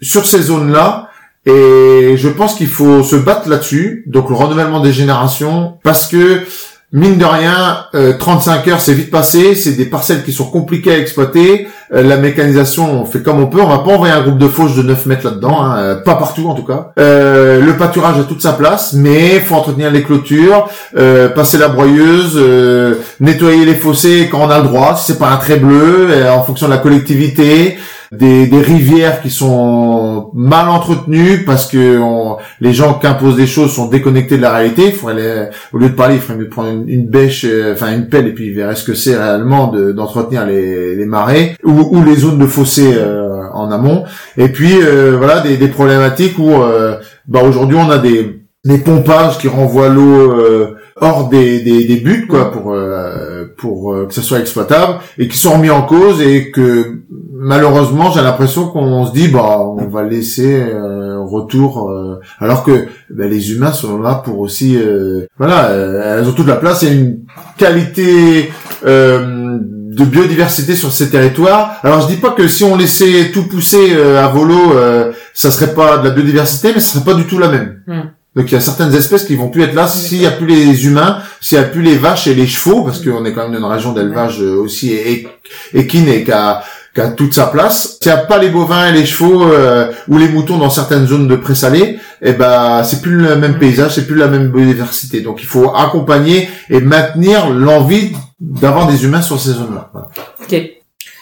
sur ces zones-là et je pense qu'il faut se battre là-dessus, donc le renouvellement des générations, parce que mine de rien, 35 heures, c'est vite passé. C'est des parcelles qui sont compliquées à exploiter. la mécanisation, on fait comme on peut. On va pas envoyer un groupe de fauches de 9 mètres là-dedans, hein, pas partout en tout cas. le pâturage a toute sa place, mais faut entretenir les clôtures, passer la broyeuse, nettoyer les fossés quand on a le droit. Si c'est pas un trait bleu, en fonction de la collectivité des, rivières qui sont mal entretenues parce que les gens qui imposent des choses sont déconnectés de la réalité. Il faut aller, au lieu de parler, il faudrait mieux prendre une, bêche, euh, enfin une pelle, et puis verrait ce que c'est réellement d'entretenir les, les marais ou, les zones de fossés euh, en amont. Et puis euh, voilà des, problématiques où bah, aujourd'hui on a des, des pompages qui renvoient l'eau hors des, des, des buts quoi pour euh, pour euh, que ça soit exploitable et qui sont remis en cause et que malheureusement j'ai l'impression qu'on se dit bah on va laisser euh, retour alors que bah, les humains sont là pour aussi voilà elles ont toute la place et une qualité de biodiversité sur ces territoires. Alors je dis pas que si on laissait tout pousser à volo, ça serait pas de la biodiversité, mais ce serait pas du tout la même. Hmm. Donc il y a certaines espèces qui vont plus être là s'il y a plus les humains, s'il y a plus les vaches et les chevaux, parce qu'on est quand même dans une région d'élevage euh, aussi équine et qui a, qui a toute sa place. S'il n'y a pas les bovins et les chevaux euh, ou les moutons dans certaines zones de présalé, eh ben c'est plus le même paysage, c'est plus la même biodiversité. Donc il faut accompagner et maintenir l'envie d'avoir des humains sur ces zones-là. Ok.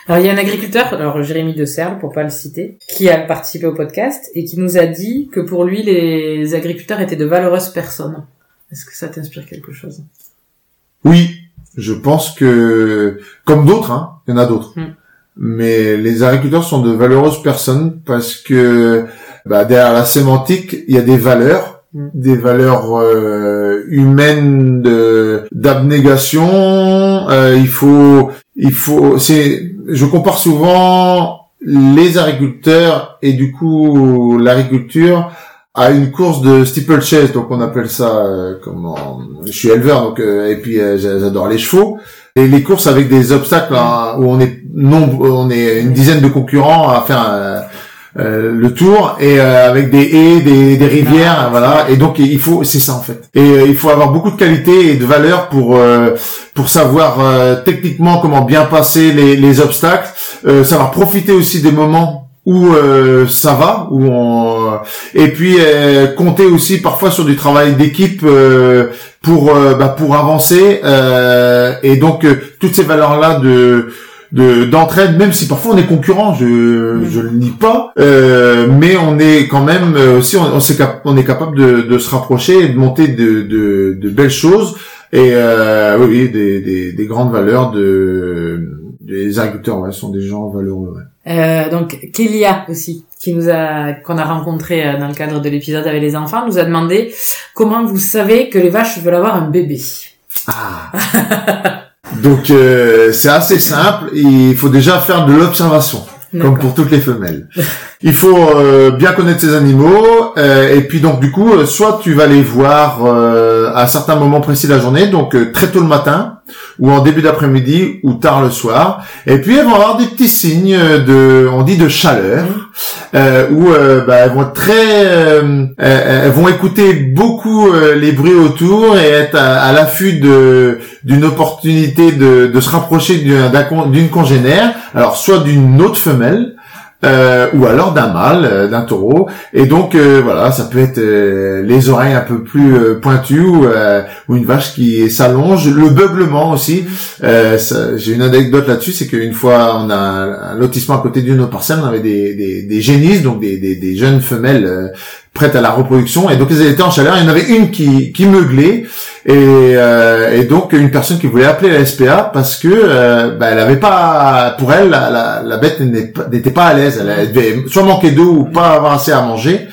Alors il y a un agriculteur, alors Jérémy de Serle pour pas le citer, qui a participé au podcast et qui nous a dit que pour lui les agriculteurs étaient de valeureuses personnes. Est-ce que ça t'inspire quelque chose? Oui, je pense que comme d'autres, hein, il y en a d'autres. Hmm. Mais les agriculteurs sont de valeureuses personnes parce que bah, derrière la sémantique, il y a des valeurs, hmm. des valeurs euh, humaines d'abnégation. Euh, il faut, il faut, c'est je compare souvent les agriculteurs et du coup l'agriculture à une course de steeplechase, donc on appelle ça euh, comment Je suis éleveur, donc euh, et puis euh, j'adore les chevaux et les courses avec des obstacles hein, où on est non, on est une dizaine de concurrents à faire euh, le tour et euh, avec des haies, des, des rivières, ah, voilà. Et donc il faut, c'est ça en fait. Et euh, il faut avoir beaucoup de qualité et de valeur pour pour savoir techniquement comment bien passer les, les obstacles, savoir profiter aussi des moments où ça va, où on et puis compter aussi parfois sur du travail d'équipe pour bah, pour avancer et donc toutes ces valeurs là de de d'entraide, même si parfois on est concurrent, je je le nie pas, euh, mais on est quand même euh, aussi on, on, cap on est capable de, de se rapprocher et de monter de, de, de belles choses et euh, oui des, des, des grandes valeurs de des agriculteurs ouais, sont des gens valeureux. Ouais. Euh, donc Kélia aussi, qui nous a qu'on a rencontré euh, dans le cadre de l'épisode avec les enfants, nous a demandé comment vous savez que les vaches veulent avoir un bébé. Ah. Donc euh, c'est assez simple. Il faut déjà faire de l'observation, comme pour toutes les femelles. Il faut euh, bien connaître ces animaux euh, et puis donc du coup, soit tu vas les voir à certains moments précis de la journée, donc très tôt le matin ou en début d'après-midi ou tard le soir. Et puis elles vont avoir des petits signes de, on dit de chaleur, euh, où bah, elles vont être très, elles vont écouter beaucoup les bruits autour et être à, l'affût de d'une opportunité de, de se rapprocher d'une congénère. Alors soit d'une autre femelle, euh, ou alors d'un mâle, euh, d'un taureau. Et donc euh, voilà, ça peut être les oreilles un peu plus pointues ou, une vache qui s'allonge, le beuglement aussi. J'ai une anecdote là-dessus, c'est qu'une fois on a un, lotissement à côté d'une autre parcelle, on avait des, des, génisses, donc des jeunes femelles prêtes à la reproduction. Et donc elles étaient en chaleur. Il y en avait une qui, qui meuglait et, euh, et donc une personne qui voulait appeler la SPA parce que euh, bah, elle avait pas, pour elle, la, la, la bête n'était pas à l'aise. Elle devait soit manquer d'eau ou pas avoir assez à manger.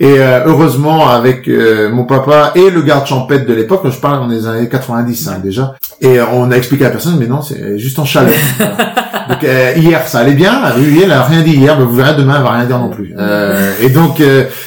Et euh, heureusement, avec euh, mon papa et le garde champêtre de l'époque, je parle dans les années 90 hein, déjà, et on a expliqué à la personne, mais non, c'est juste en chaleur. donc euh, hier, ça allait bien. Elle a rien dit hier, mais vous verrez demain, elle va rien dire non plus. et donc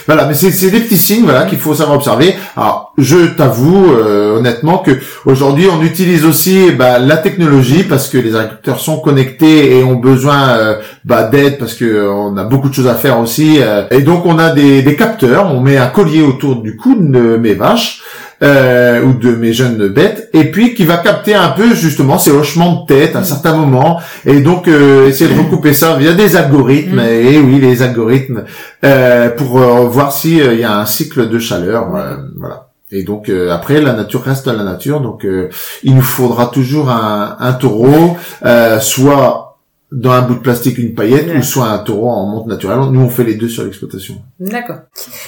voilà, mais c'est des petits signes, voilà, qu'il faut savoir observer. Alors, je t'avoue honnêtement que aujourd'hui, on utilise aussi bah, la technologie parce que les agriculteurs sont connectés et ont besoin bah, d'aide parce que on a beaucoup de choses à faire aussi. et donc, on a des, des capteurs on met un collier autour du cou de mes vaches euh, ou de mes jeunes bêtes, et puis qui va capter un peu justement ces hochements de tête à un certain moment, et donc euh, essayer de recouper ça via des algorithmes, Mm. et oui les algorithmes, euh, pour euh, voir si euh, il y a un cycle de chaleur, euh, voilà. Et donc euh, après la nature reste la nature, donc euh, il nous faudra toujours un, un taureau, euh, soit dans un bout de plastique une paillette, Ouais. ou soit un taureau en monte naturelle. Nous on fait les deux sur l'exploitation. D'accord.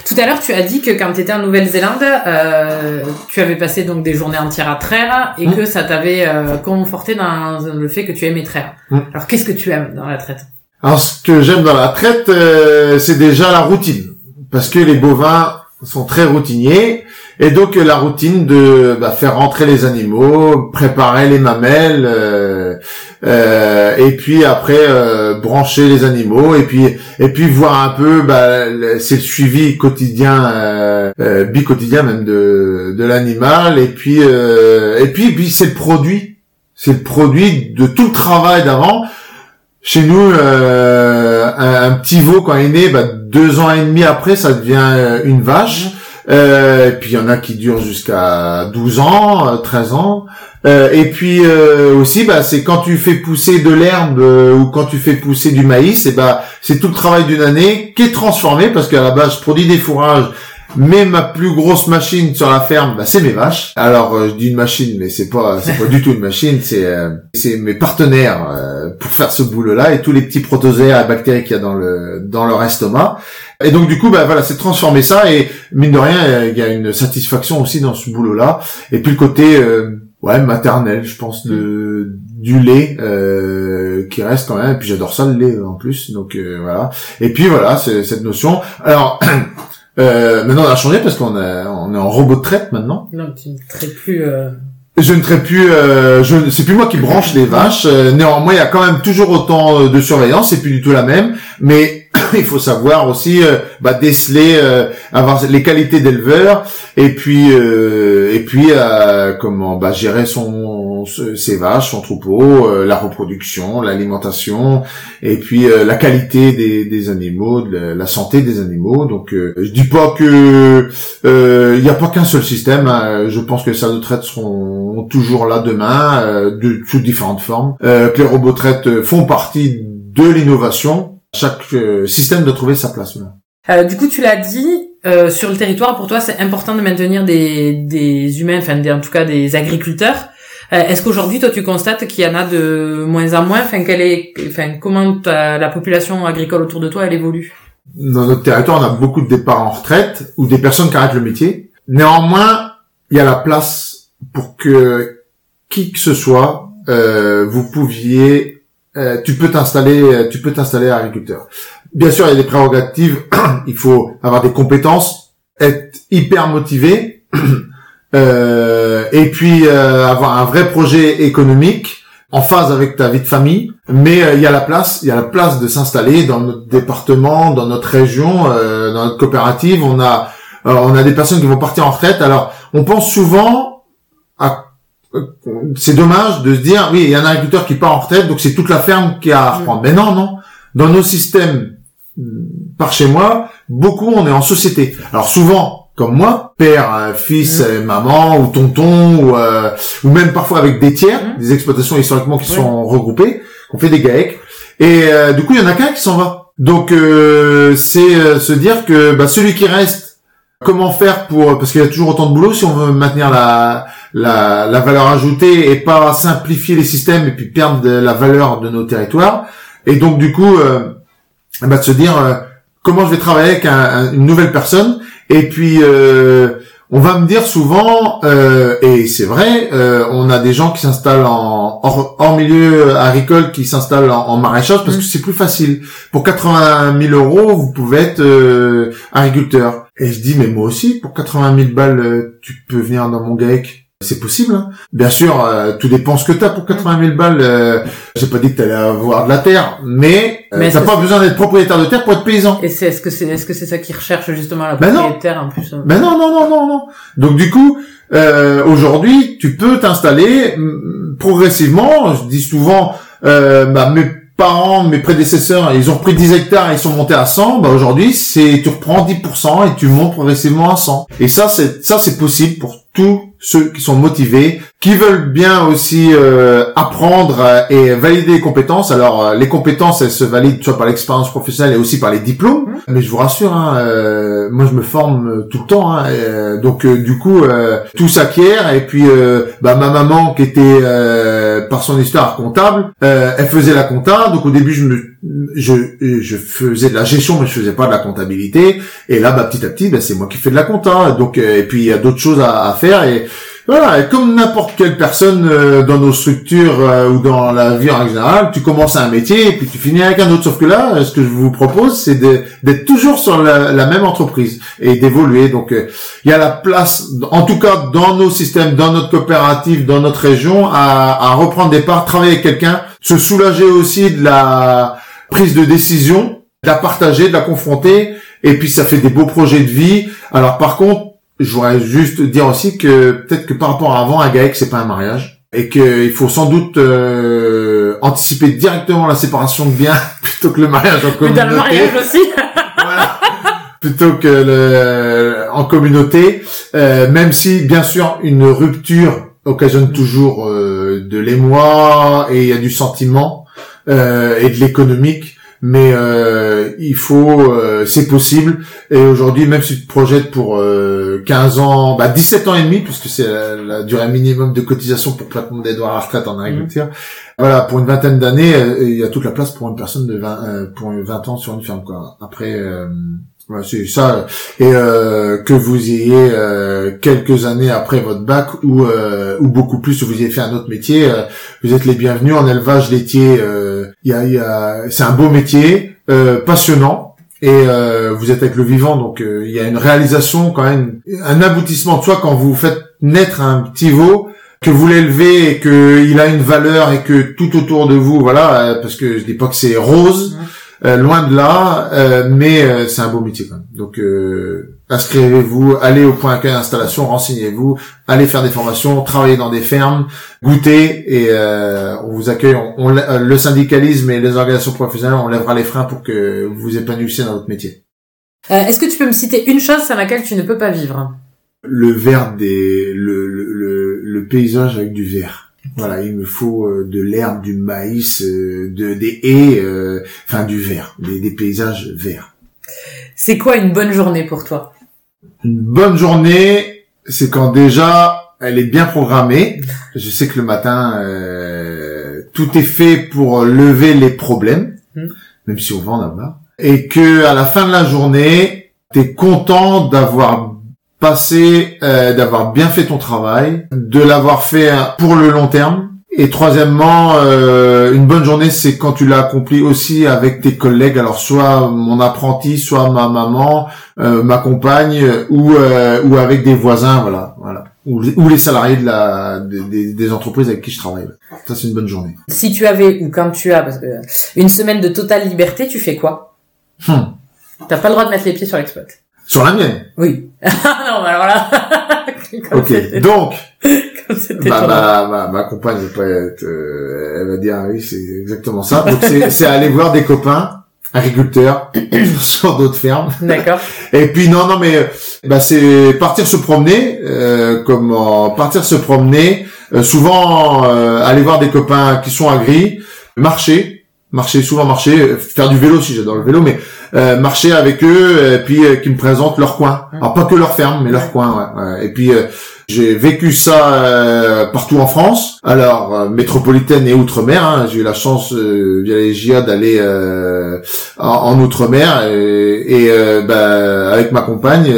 Tout à l'heure, tu as dit que quand tu étais en Nouvelle-Zélande, euh, tu avais passé donc des journées entières à traire et Mm. que ça t'avait euh, conforté dans le fait que tu aimais traire. Mm. Alors, qu'est-ce que tu aimes dans la traite? Alors ce que j'aime dans la traite, euh, c'est déjà la routine, parce que les bovins sont très routiniers, et donc euh, la routine de bah, faire rentrer les animaux, préparer les mamelles, euh, et puis après euh, brancher les animaux, et puis et puis voir un peu, bah, c'est le suivi quotidien, euh, euh, bi-quotidien même de de l'animal, et puis euh, et puis et puis c'est le produit, c'est le produit de tout le travail d'avant. Chez nous, euh, un, un petit veau quand il est né, bah, deux ans et demi après, ça devient une vache. Euh, et puis il y en a qui durent jusqu'à 12 ans, euh, 13 ans. Euh, et puis euh, aussi, bah, c'est quand tu fais pousser de l'herbe euh, ou quand tu fais pousser du maïs, et bah, c'est tout le travail d'une année qui est transformé parce qu'à la base, je produis des fourrages. Mais ma plus grosse machine sur la ferme, bah, c'est mes vaches. Alors euh, je dis une machine, mais c'est pas, c'est pas du tout une machine. C'est, euh, c'est mes partenaires euh, pour faire ce boulot-là et tous les petits protozoaires et bactéries qu'il y a dans le dans leur estomac. Et donc du coup, bah voilà, c'est transformer ça et mine de rien, il y a une satisfaction aussi dans ce boulot-là. Et puis le côté euh, ouais maternel, je pense de du lait euh, qui reste quand même. Et puis j'adore ça le lait en plus. Donc euh, voilà. Et puis voilà, c'est cette notion. Alors euh, maintenant on a changé parce qu'on est on est en robot de traite maintenant. Non, tu ne traites plus... euh, Je ne traite plus, euh, je, c'est plus moi qui branche les vaches. Euh, néanmoins, il y a quand même toujours autant euh, de surveillance, c'est plus du tout la même. Mais il faut savoir aussi euh, bah, déceler, euh, avoir les qualités d'éleveur, et puis euh, et puis euh, comment bah, gérer son ses vaches, son troupeau, la reproduction, l'alimentation, et puis la qualité des, des animaux, de la, santé des animaux. Donc, je dis pas que il n'y a pas qu'un seul système. hein. Je pense que les salles de traite seront toujours là demain, de sous différentes formes. Que les robots traites font partie de l'innovation. Chaque euh, système doit trouver sa place. Euh, du coup, tu l'as dit, euh, sur le territoire, pour toi, c'est important de maintenir des, des humains, enfin, des- en tout cas des agriculteurs. Euh, Est-ce qu'aujourd'hui, toi, tu constates qu'il y en a de moins en moins? Enfin, quelle est, enfin, comment la population agricole autour de toi, elle évolue? Dans notre territoire, on a beaucoup de départs en retraite ou des personnes qui arrêtent le métier. Néanmoins, il y a la place pour que qui que ce soit, euh, vous pouviez, euh, tu peux t'installer, euh, tu peux t'installer agriculteur. Bien sûr, il y a des prérogatives. il faut avoir des compétences, être hyper motivé, euh, et puis euh, avoir un vrai projet économique en phase avec ta vie de famille. Mais euh, il y a la place, il y a la place de s'installer dans notre département, dans notre région, dans notre coopérative. On a, on a des personnes qui vont partir en retraite. Alors, on pense souvent c'est dommage de se dire oui il y a un agriculteur qui part en retraite donc c'est toute la ferme qui a à reprendre mais non non dans nos systèmes par chez moi, beaucoup on est en société. Alors souvent, comme moi, père, euh, fils, Mm. euh, maman ou tonton ou euh, ou même parfois avec des tiers, Mm. des exploitations historiquement qui Oui. sont regroupées, qu'on fait des GAEC. Et euh, du coup, il y en a qu'un qui s'en va. Donc euh, c'est euh, se dire que bah, celui qui reste, comment faire pour parce qu'il y a toujours autant de boulot si on veut maintenir la la, la valeur ajoutée et pas simplifier les systèmes et puis perdre de la valeur de nos territoires. Et donc du coup, euh, bah, de se dire euh, comment je vais travailler avec un- un- une nouvelle personne. Et puis euh, on va me dire souvent, euh, et c'est vrai, euh, on a des gens qui s'installent en hors, hors milieu agricole, qui s'installent en, en maraîchage parce Mm. que c'est plus facile. Pour 80 000 euros, vous pouvez être euh, agriculteur. Et je dis, mais moi aussi, pour 80 000 balles, euh, tu peux venir dans mon GAEC. C'est possible. hein. Bien sûr, euh, tout dépend ce que t'as pour 80 000 balles. Euh, J'ai pas dit que t'allais avoir de la terre, mais, euh, Mais t'as pas besoin d'être propriétaire de terre pour être paysan. Et c'est, est-ce que c'est, est-ce que c'est ça qu'ils recherchent justement la Ben propriétaire en plus euh? Ben non, non, non, non, non. Donc du coup, euh, aujourd'hui, tu peux t'installer progressivement. Je dis souvent, euh, bah, mes parents, mes prédécesseurs, ils ont pris 10 hectares et ils sont montés à 100, bah aujourd'hui, c'est tu reprends 10% et tu montes progressivement à 100. Et ça, c'est ça, c'est possible pour tous ceux qui sont motivés, qui veulent bien aussi euh, apprendre et valider les compétences. Alors euh, les compétences, elles se valident soit par l'expérience professionnelle et aussi par les diplômes. Mmh. Mais je vous rassure, hein, euh, moi je me forme tout le temps. Hein, donc du coup, tout s'acquiert. Et puis bah, ma maman qui était par son histoire comptable, elle faisait la compta. Donc au début, je me je, je faisais de la gestion, mais je faisais pas de la comptabilité. Et là, bah, petit à petit, bah, c'est moi qui fais de la compta. Donc, et puis il y a d'autres choses à, à faire. Et voilà, et comme n'importe quelle personne euh, dans nos structures euh, ou dans la vie en général, tu commences un métier et puis tu finis avec un autre. Sauf que là, ce que je vous propose, c'est d'être toujours sur la, même entreprise et d'évoluer. Donc, euh, il y a la place, en tout cas dans nos systèmes, dans notre coopérative, dans notre région, à, à reprendre des parts, travailler avec quelqu'un, se soulager aussi de la prise de décision, de la partager, de la confronter. Et puis, ça fait des beaux projets de vie. Alors, par contre, je voudrais juste dire aussi que peut-être que par rapport à avant, un GAEC, c'est pas un mariage. Et qu'il faut sans doute euh, anticiper directement la séparation de biens plutôt que le mariage en communauté. Mais le mariage aussi voilà. Plutôt que le, en communauté. Euh, même si, bien sûr, une rupture occasionne toujours euh, de l'émoi et il y a du sentiment euh, et de l'économique mais euh, il faut, euh, c'est possible. Et aujourd'hui, même si tu te projettes pour euh, 15 ans, bah 17 ans et demi, puisque c'est la, durée minimum de cotisation pour platement droits à la retraite en agriculture. Mmh. Voilà, pour une vingtaine d'années, euh, il y a toute la place pour une personne de 20, euh, pour 20 ans sur une ferme. Quoi. Après, c'est ça. Et euh, que vous ayez euh, quelques années après votre bac ou euh, ou beaucoup plus, vous ayez fait un autre métier, vous êtes les bienvenus en élevage laitier. Il y a, y a c'est un beau métier, passionnant. Et vous êtes avec le vivant, donc il y a une réalisation quand même, un aboutissement de soi quand vous faites naître un petit veau que vous l'élevez et que il a une valeur et que tout autour de vous, voilà, parce que je dis pas que c'est rose. Euh, loin de là, euh, mais euh, c'est un beau métier quand même. Donc inscrivez-vous, allez au point accueil installation, renseignez-vous, allez faire des formations, travaillez dans des fermes, goûtez et on vous accueille. On, le syndicalisme et les organisations professionnelles, on lèvera les freins pour que vous vous épanouissiez dans votre métier. Est-ce que tu peux me citer une chose sans laquelle tu ne peux pas vivre? Le vert des, le, le, le paysage avec du vert. Voilà, il me faut euh, de l'herbe, du maïs, euh, de des haies, euh, enfin du vert, des, des paysages verts. C'est quoi une bonne journée pour toi? Une bonne journée, c'est quand déjà elle est bien programmée. Je sais que le matin, tout est fait pour lever les problèmes, hmm. même si on en avoir, et que à la fin de la journée, t'es content d'avoir passer, euh, d'avoir bien fait ton travail, de l'avoir fait pour le long terme. Et troisièmement, euh, une bonne journée, c'est quand tu l'as accompli aussi avec tes collègues. Alors soit mon apprenti, soit ma maman, euh, ma compagne, ou ou avec des voisins, voilà, voilà, ou, les salariés de la des, des, entreprises avec qui je travaille. Ça, c'est une bonne journée. Si tu avais ou quand tu as parce que, une semaine de totale liberté, tu fais quoi? Hum. T'as pas le droit de mettre les pieds sur l'exploit. Sur la mienne Oui. non, mais alors là... ok, donc... bah, ma, ma, compagne va pas être, euh, elle va dire ah oui c'est exactement ça. Donc c'est aller voir des copains agriculteurs sur d'autres fermes. D'accord. Et puis non non mais bah c'est partir se promener, euh, comment partir se promener. Euh, souvent euh, aller voir des copains qui sont agri, marcher, marcher souvent marcher, faire du vélo si j'adore le vélo, mais euh, marcher avec eux et puis euh, qui me présentent leur coin. Alors pas que leur ferme, mais leur coin. Ouais, Et puis euh, j'ai vécu ça partout en France. Alors métropolitaine et outre-mer. Hein. J'ai eu la chance via les GIA d'aller en, outre-mer et, bah, avec ma compagne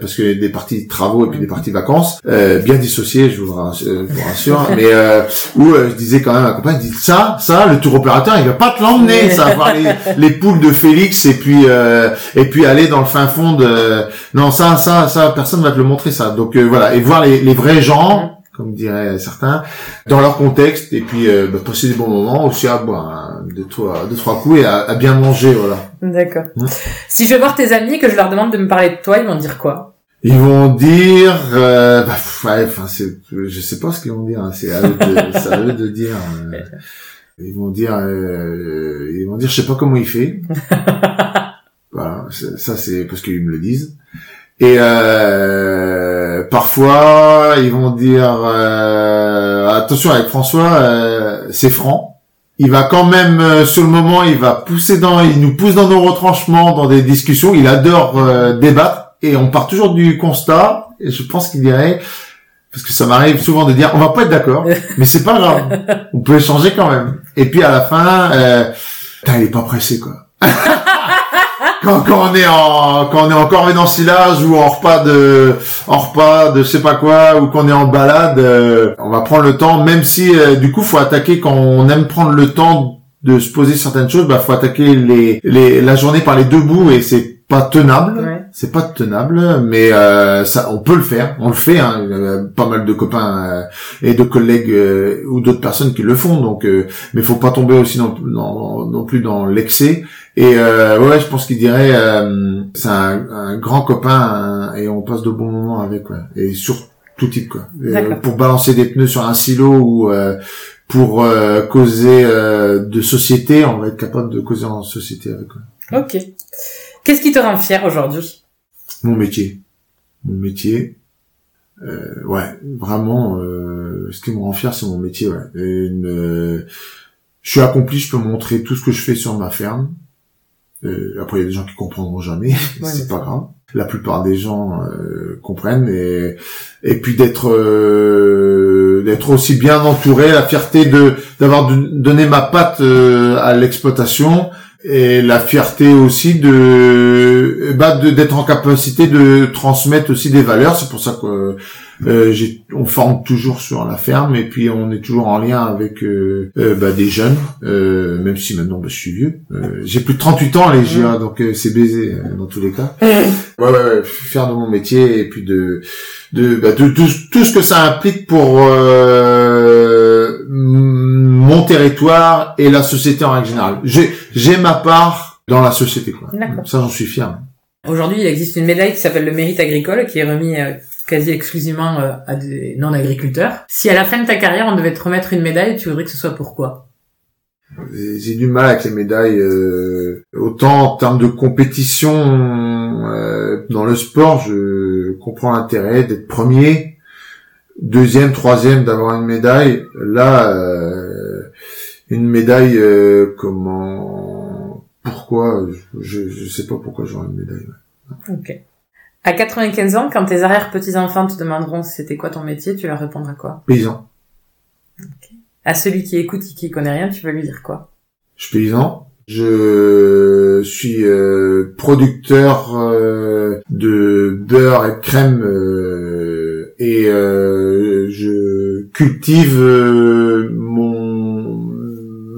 parce que des parties travaux et puis des parties vacances bien dissociées, je vous, rassure. mais où je disais quand même à ma compagne, dit ça, ça, le tour opérateur, il va pas te l'emmener, ça, voir les, les poules de Félix et puis euh, et puis aller dans le fin fond de non ça ça ça personne va te le montrer ça donc euh, voilà et voir les, les vrais gens comme diraient certains dans leur contexte et puis euh, bah, passer des bons moments aussi à boire deux trois deux trois coups et à, bien manger voilà d'accord mmh. si je vais voir tes amis que je leur demande de me parler de toi ils vont dire quoi? Ils vont dire, euh, bah, ouais, enfin, c'est, je sais pas ce qu'ils vont dire. Hein, c'est à eux de, à eux de dire. Ils vont dire, euh, ils vont dire, je sais pas comment il fait. voilà, ça c'est parce qu'ils me le disent. Et euh, parfois, ils vont dire, euh, attention avec François, euh, c'est franc. Il va quand même, euh, sur le moment, il va pousser dans, il nous pousse dans nos retranchements, dans des discussions. Il adore euh, débattre et on part toujours du constat. Et je pense qu'il dirait, parce que ça m'arrive souvent de dire, on va pas être d'accord, mais c'est pas grave, on peut échanger quand même. Et puis à la fin, euh, il est pas pressé quoi. quand, on est en quand on est encore dans silage ou en repas de en repas de je sais pas quoi ou qu'on est en balade euh, on va prendre le temps même si euh, du coup faut attaquer quand on aime prendre le temps de se poser certaines choses bah faut attaquer les, les la journée par les deux bouts et c'est pas tenable Ouais. c'est pas tenable mais euh, ça on peut le faire on le fait hein. Il y a pas mal de copains euh, et de collègues euh, ou d'autres personnes qui le font donc euh, mais faut pas tomber aussi non, non, non plus dans l'excès et euh, ouais, je pense qu'il dirait euh, c'est un, un grand copain et on passe de bons moments avec ouais. et sur tout type quoi. Euh, pour balancer des pneus sur un silo ou euh, pour euh, causer euh, de société, on va être capable de causer en société avec ouais. Ok. Qu'est-ce qui te rend fier aujourd'hui? Mon métier. Mon métier. Euh, ouais, vraiment, euh, ce qui me rend fier, c'est mon métier. Ouais. Une, euh, je suis accompli, je peux montrer tout ce que je fais sur ma ferme. Euh, après, il y a des gens qui comprendront jamais, c'est pas ça- grave. La plupart des gens euh, comprennent et et puis d'être euh, d'être aussi bien entouré, la fierté de d'avoir don- donné ma patte euh, à l'exploitation et la fierté aussi de bah, de- d'être en capacité de transmettre aussi des valeurs. C'est pour ça que euh, on forme toujours sur la ferme et puis on est toujours en lien avec euh, euh, bah, des jeunes, euh, même si maintenant bah, je suis vieux. Euh, j'ai plus de 38 ans les GA, donc euh, c'est baisé euh, dans tous les cas. Ouais, ouais, ouais, faire de mon métier et puis de de, bah, de tout, tout ce que ça implique pour euh, territoire et la société en règle générale. J'ai j'ai ma part dans la société quoi. D'accord. Ça j'en suis fier. Aujourd'hui, il existe une médaille qui s'appelle le mérite agricole, qui est remis euh, quasi exclusivement euh, à des non-agriculteurs. Si à la fin de ta carrière, on devait te remettre une médaille, tu voudrais que ce soit pourquoi? J'ai du mal avec les médailles. euh, autant en termes de compétition euh, dans le sport, je comprends l'intérêt d'être premier, deuxième, troisième, d'avoir une médaille. Là, euh, une médaille, euh, comment, pourquoi Je je sais pas pourquoi j'aurais une médaille. Ok. À 95 ans, quand tes arrière-petits-enfants te demanderont c'était quoi ton métier, tu leur répondras quoi? Paysan. À celui qui écoute et qui connaît rien, tu vas lui dire quoi? Je suis paysan. Je suis euh, producteur euh, de beurre et de crème euh, et euh, je cultive euh, mon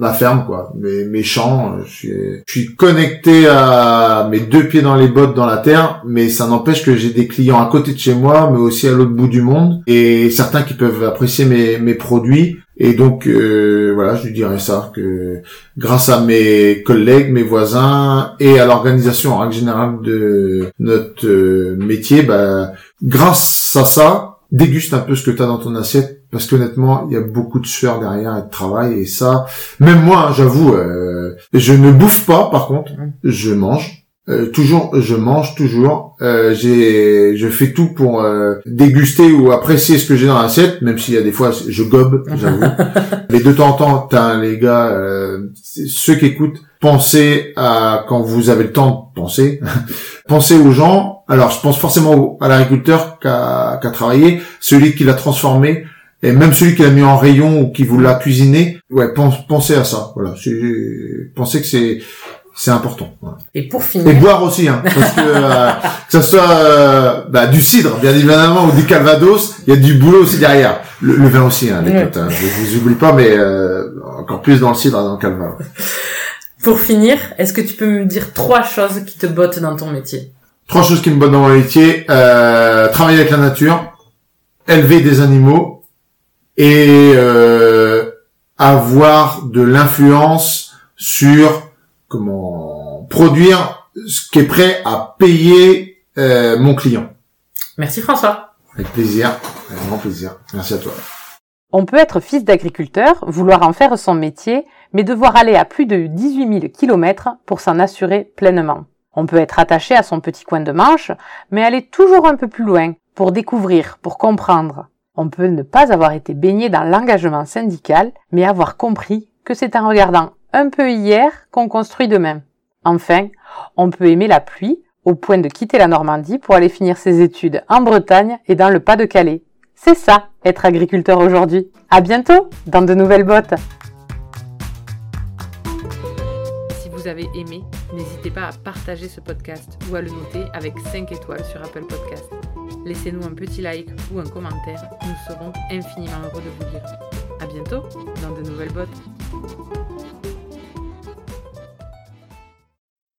ma ferme quoi, mes, mes champs. Je suis, je suis connecté à mes deux pieds dans les bottes dans la terre, mais ça n'empêche que j'ai des clients à côté de chez moi, mais aussi à l'autre bout du monde et certains qui peuvent apprécier mes, mes produits. Et donc euh, voilà, je lui dirais ça que grâce à mes collègues, mes voisins et à l'organisation en règle générale de notre euh, métier, bah, grâce à ça, déguste un peu ce que tu as dans ton assiette parce qu'honnêtement, il y a beaucoup de sueur derrière et de travail et ça, même moi, hein, j'avoue, euh, je ne bouffe pas par contre, je mange. Euh, toujours, je mange toujours. Euh, j'ai, je fais tout pour euh, déguster ou apprécier ce que j'ai dans l'assiette, même s'il y a des fois je gobe, j'avoue. Mais de temps en temps, t'as les gars, euh, ceux qui écoutent, pensez à quand vous avez le temps de penser, pensez aux gens. Alors, je pense forcément au- à l'agriculteur qui a, travaillé, celui qui l'a transformé, et même celui qui l'a mis en rayon ou qui vous l'a cuisiné. Ouais, pense- pensez à ça. Voilà, pensez que c'est c'est important. Voilà. Et pour Et finir, boire aussi, hein, parce que euh, que ça soit euh, bah, du cidre, bien évidemment, ou du calvados, il y a du boulot aussi derrière. Le, le vin aussi, hein, les potes, hein, je vous oublie pas, mais euh, encore plus dans le cidre et dans le calva. ouais. pour finir, est-ce que tu peux me dire trois choses qui te bottent dans ton métier? Trois choses qui me bottent dans mon métier euh, travailler avec la nature, élever des animaux et euh, avoir de l'influence sur comment produire ce qui est prêt à payer euh, mon client. Merci François. Avec plaisir, avec grand plaisir. Merci à toi. On peut être fils d'agriculteur, vouloir en faire son métier, mais devoir aller à plus de 18 000 km pour s'en assurer pleinement. On peut être attaché à son petit coin de manche, mais aller toujours un peu plus loin pour découvrir, pour comprendre. On peut ne pas avoir été baigné dans l'engagement syndical, mais avoir compris que c'est en regardant un peu hier qu'on construit demain. Enfin, on peut aimer la pluie au point de quitter la Normandie pour aller finir ses études en Bretagne et dans le Pas-de-Calais. C'est ça, être agriculteur aujourd'hui. À bientôt dans de nouvelles bottes. Si vous avez aimé, n'hésitez pas à partager ce podcast ou à le noter avec 5 étoiles sur Apple Podcast. Laissez-nous un petit like ou un commentaire, nous serons infiniment heureux de vous lire. À bientôt dans de nouvelles bottes.